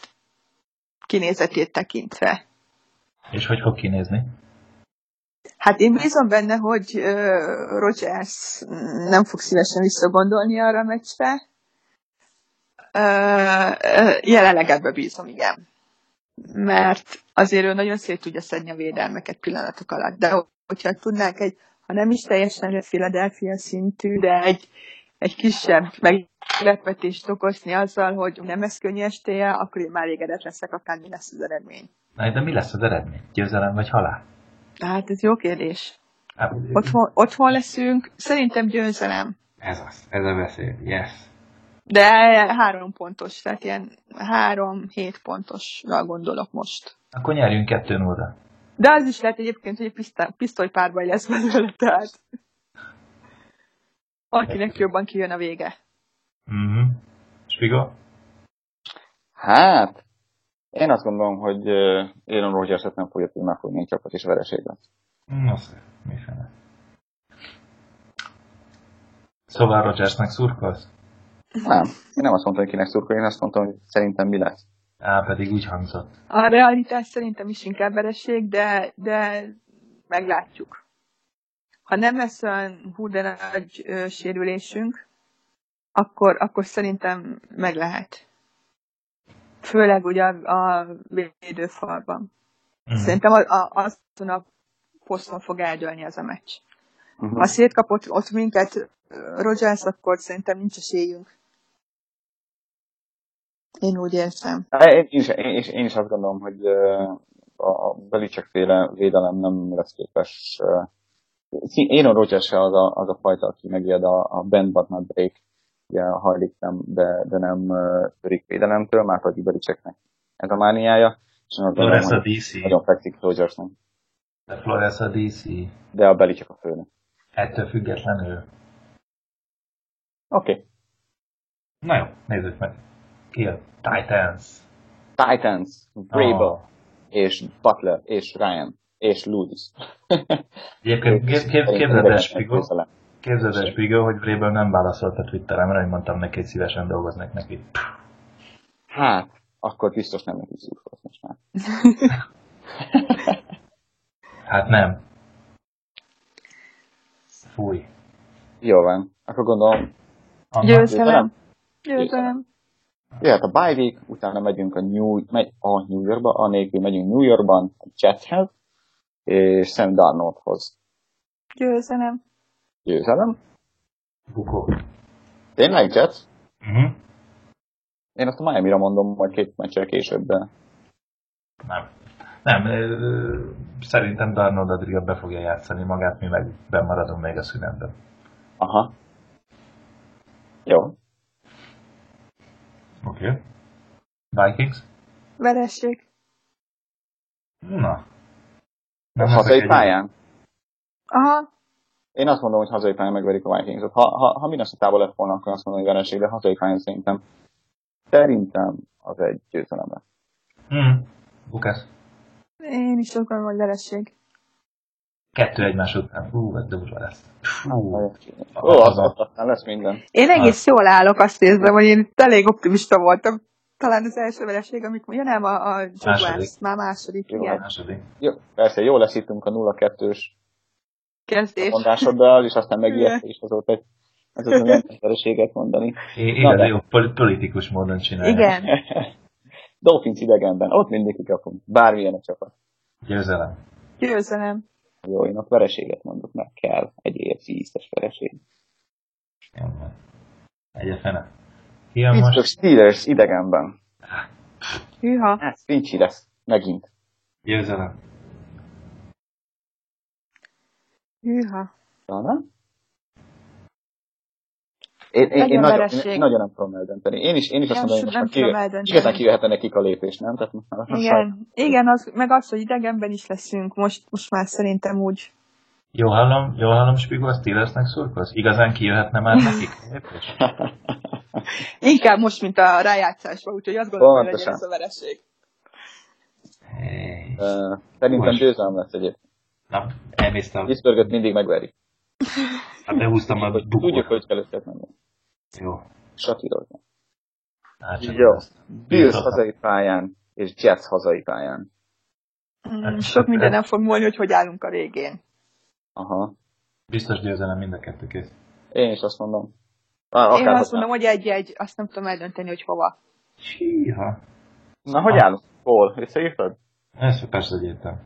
D: kinézetét tekintve.
C: És hogy fog kinézni?
D: Hát én bízom benne, hogy uh, Rogers nem fog szívesen visszagondolni arra a meccsre. Uh, jelenleg ebbe bízom, igen. Mert azért ő nagyon szét tudja szedni a védelmeket pillanatok alatt. De hogyha tudnánk egy, ha nem is teljesen Philadelphia szintű, de egy, egy kisebb meglepetést okozni azzal, hogy nem ez könnyű akkor én már elégedett leszek, akár mi lesz az eredmény.
C: Na, de mi lesz az eredmény? Győzelem vagy halál?
D: Tehát ez jó kérdés.
C: Hát,
D: Otthon, otthon leszünk, szerintem győzelem.
E: Ez az, ez a beszél. Yes.
D: De három pontos, tehát ilyen három-hét pontosra gondolok most.
C: Akkor nyerjünk 2 0
D: De az is lehet egyébként, hogy egy piszta- pisztolypárbaj lesz belőle, tehát akinek jobban kijön a vége.
C: Mhm. Spigo?
B: Hát, Én azt gondolom, hogy Aaron Rodgers-et nem fogja tudni megfogni egy csapat, és vereség lesz.
C: No, mi fene. Szóval Rodgersnek szurkolsz?
B: Nem. Én nem azt mondtam, hogy kinek szurkol, én azt mondtam, hogy szerintem mi lesz.
C: Á, pedig úgy hangzott.
D: A realitás szerintem is inkább vereség, de, de meglátjuk. Ha nem lesz olyan hú de nagy ö, sérülésünk, akkor, akkor szerintem meg lehet. Főleg ugye a, a védőfalban.
C: Mm.
D: Szerintem a, a, azon a poszton fog eldőlni ez a meccs.
B: Uh-huh.
D: Ha szétkapott ott minket ö, Rodgers, akkor szerintem nincs esélyünk. Én úgy érzem.
B: Én is, én, is, én is azt gondolom, hogy a Belicek féle védelem nem lesz képes. Aaron Rodgers se az a, az a fajta, aki megijed a, a bend but not break, ugye hajlik nem, de, de nem törik védelemtől, már pedig Beliceknek ez a mániája. És gondolom,
C: Flores a DC.
B: nagyon fekszik Rodgersnek,
C: De Flores a DC.
B: de a Belicek a főnök.
C: Ettől függetlenül.
B: Oké. Okay.
C: Na jó, nézzük meg. Ki a Titans?
B: Titans, Vrabel,
C: Oh.
B: és Butler, és Ryan, és Lewis.
C: Egyébként *laughs* kép, kép, képzeld el,
B: Köszönöm.
C: Képzeld el, Spigo, hogy Vrabel nem válaszolt a Twitteremre, hogy mondtam neki, hogy szívesen dolgoznék neki.
B: Hát, akkor biztos nem neki szurkolsz most már. *laughs*
C: Hát nem. Fúj.
B: Jó van. Akkor gondolom.
D: Győzelem.
B: Győzelem. jöhet a bye week, utána megyünk a New, megy a New Yorkba, anélkül megyünk New Yorkban, a Jetshez, és Sam Darnoldhoz.
D: Győzelem.
B: Győzelem.
C: Bukó.
B: Tényleg Jets?
C: Uh-huh.
B: Én azt a Miami-ra mondom majd két meccsel később, de
C: Nem. Nem, ö, szerintem Darnold addig be fogja játszani magát, mi meg bemaradunk még a szünetben.
B: aha. Jó.
C: Oké. Okay. Vikings?
D: Veresség.
C: Na.
B: Nem
C: leszek
B: hazai
C: egy-
B: pályán?
D: Aha.
B: Én azt mondom, hogy hazai pályán megverik a Vikingsot. Ha, ha, ha Minnesota lett volna, akkor azt mondom, hogy vereség, de hazai pályán szerintem. Szerintem az egy győzelem lesz.
C: Hmm. Lukász.
D: Én is azt gondolom, hogy veresség.
C: Kettő egymás után. Hú, ez durva lesz. Hú.
B: Ó, az, az aztán lesz minden.
D: Én egész jól állok, azt érzem, hogy én itt elég optimista voltam. Talán az első vereség, amit ja nem, a, a
C: Második.
D: Jaguars, már második,
B: Jó,
D: igen,
C: Második.
B: Jó, persze, jól leszítünk a 0-2-s
D: kezdés.
B: mondásoddal, és aztán megijeszte is azóta, hogy ez az nem vereséget mondani.
C: É-
B: Na de.
C: jó pol- politikus módon csinálja.
D: Igen. *laughs*
B: Dolphins idegenben, ott mindig kikapunk. Bármilyen a csapat.
C: Győzelem.
D: Győzelem.
B: Jó, én ott vereséget mondok, mert kell egy AFC East-es vereség.
C: Egy a fene. Ki a
B: Pittsburgh
C: most?
B: Steelers idegenben.
D: Hűha.
B: Hát, Fincsi lesz, megint.
C: Győzelem.
D: Hűha.
B: Talán? Én, én, én, nagyon, én, nagyon nem tudom eldönteni. Én is, én is azt mondom, hogy most
D: eldönteni.
B: igazán kijöhetne nekik a lépés, nem? Tehát most már
D: Igen, igen az, meg az, hogy idegenben is leszünk, most, most már szerintem úgy.
C: Jó hallom, jó hallom, Spigó, a Steelersnek szurkolsz? Igazán kijöhetne már *laughs* nekik? Lépés?
D: Inkább most, mint a rájátszásban, úgyhogy azt gondolom, hogy legyen
B: Pontosan.
D: ez a vereség.
C: Hey.
B: Ö, Szerintem
C: Most.
B: győzelem lesz egyébként.
C: Na, elnéztem.
B: Pittsburghet mindig megveri.
C: Hát behúztam a
B: Tudjuk,
C: bukót.
B: hogy kell őket menni.
C: Jó.
B: Satírozni.
C: Hát
B: Jó. Bills hazai pályán, és Jets hazai pályán.
D: Mm,
C: Hát,
D: Sok minden nem fog múlni, hogy hogy állunk a végén.
B: Aha.
C: Biztos győzelem mind a kettő kész.
B: Én is azt mondom. Á,
D: Én
B: akár
D: azt mondom, hogy egy-egy, azt nem tudom eldönteni, hogy hova.
C: Síha.
B: Na, hogy állunk? Hol? Visszaírtad?
C: Ezt persze, hogy értem.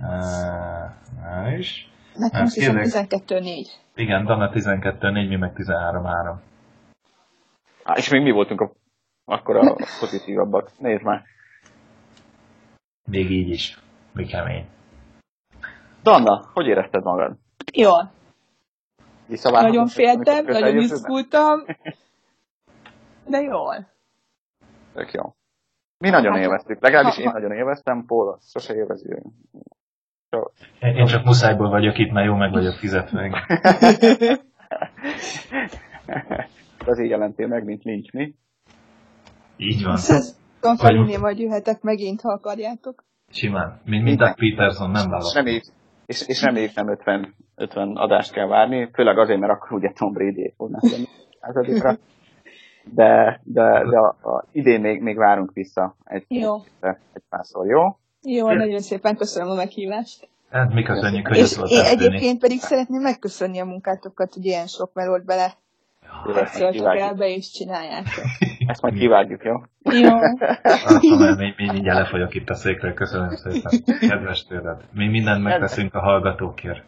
C: Uh, is.
D: Nekem azt hiszem
C: kérlek.
D: 12-4.
C: Igen, Dana 12-4, mi meg 13-3.
B: Á, és még mi voltunk a, akkor a pozitívabbak. Nézd már.
C: Még így is. Mi kemény.
B: Danna, hogy érezted magad?
D: Jól. Nagyon féltem, nagyon izgultam. De jól.
B: Tök jó. Mi nagyon
D: Hát,
B: élveztük. Legalábbis
D: ha-
B: én nagyon élveztem, Paul sose élvezi
C: Én én csak muszájból vagyok itt, mert jó meg vagyok fizetve.
B: Azért *laughs* jelentél meg, mint Lynch, mi?
C: Így van.
D: Felinél majd jöhetek megint, ha akarjátok.
C: Simán. Mint, a Peterson, nem
B: És
C: válaszol.
B: reméljük, és, és reméljük nem 50, 50 adást kell várni, főleg azért, mert akkor ugye Tom Brady fognak századikra. De, de, de a, a, idén még, még várunk vissza egy,
D: Jó.
B: egy, egy párszor, jó?
D: Jó, nagyon szépen köszönöm a meghívást.
C: Hát mi köszönjük, hogy
D: És én
C: voltál tűni.
D: egyébként pedig szeretném megköszönni a munkátokat, hogy ilyen sok melót bele
B: Jó, ezt majd
D: szóltok el
B: kivágjuk.
D: be és csináljátok.
B: Ezt majd kivágjuk, jó?
D: Jó.
C: Azt mondom, mi, mi mindjárt lefogyok itt a székről, köszönöm szépen. Kedves tőled. Mi mindent megteszünk a hallgatókért.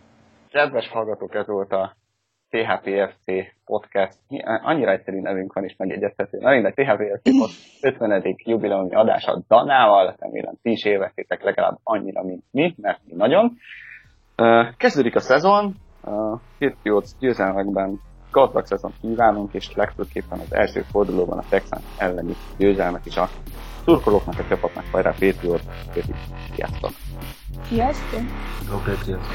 B: Kedves hallgatók, ez volt a THPFC podcast. Annyira egyszerű nevünk van is megjegyezhető. Na mindegy, THPFC podcast 50. jubileumi adása Danával. Remélem ti is élveztétek legalább annyira, mint mi, mert mi nagyon. Kezdődik a szezon. Két jó győzelmekben gazdag szezon kívánunk, és legfőképpen az első fordulóban a Texans elleni győzelmet is a szurkolóknak, a csapatnak, hajrá Patriot, Sziasztok!
D: Sziasztok!
C: Go Patriots!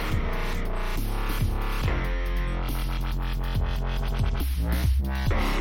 C: Bye.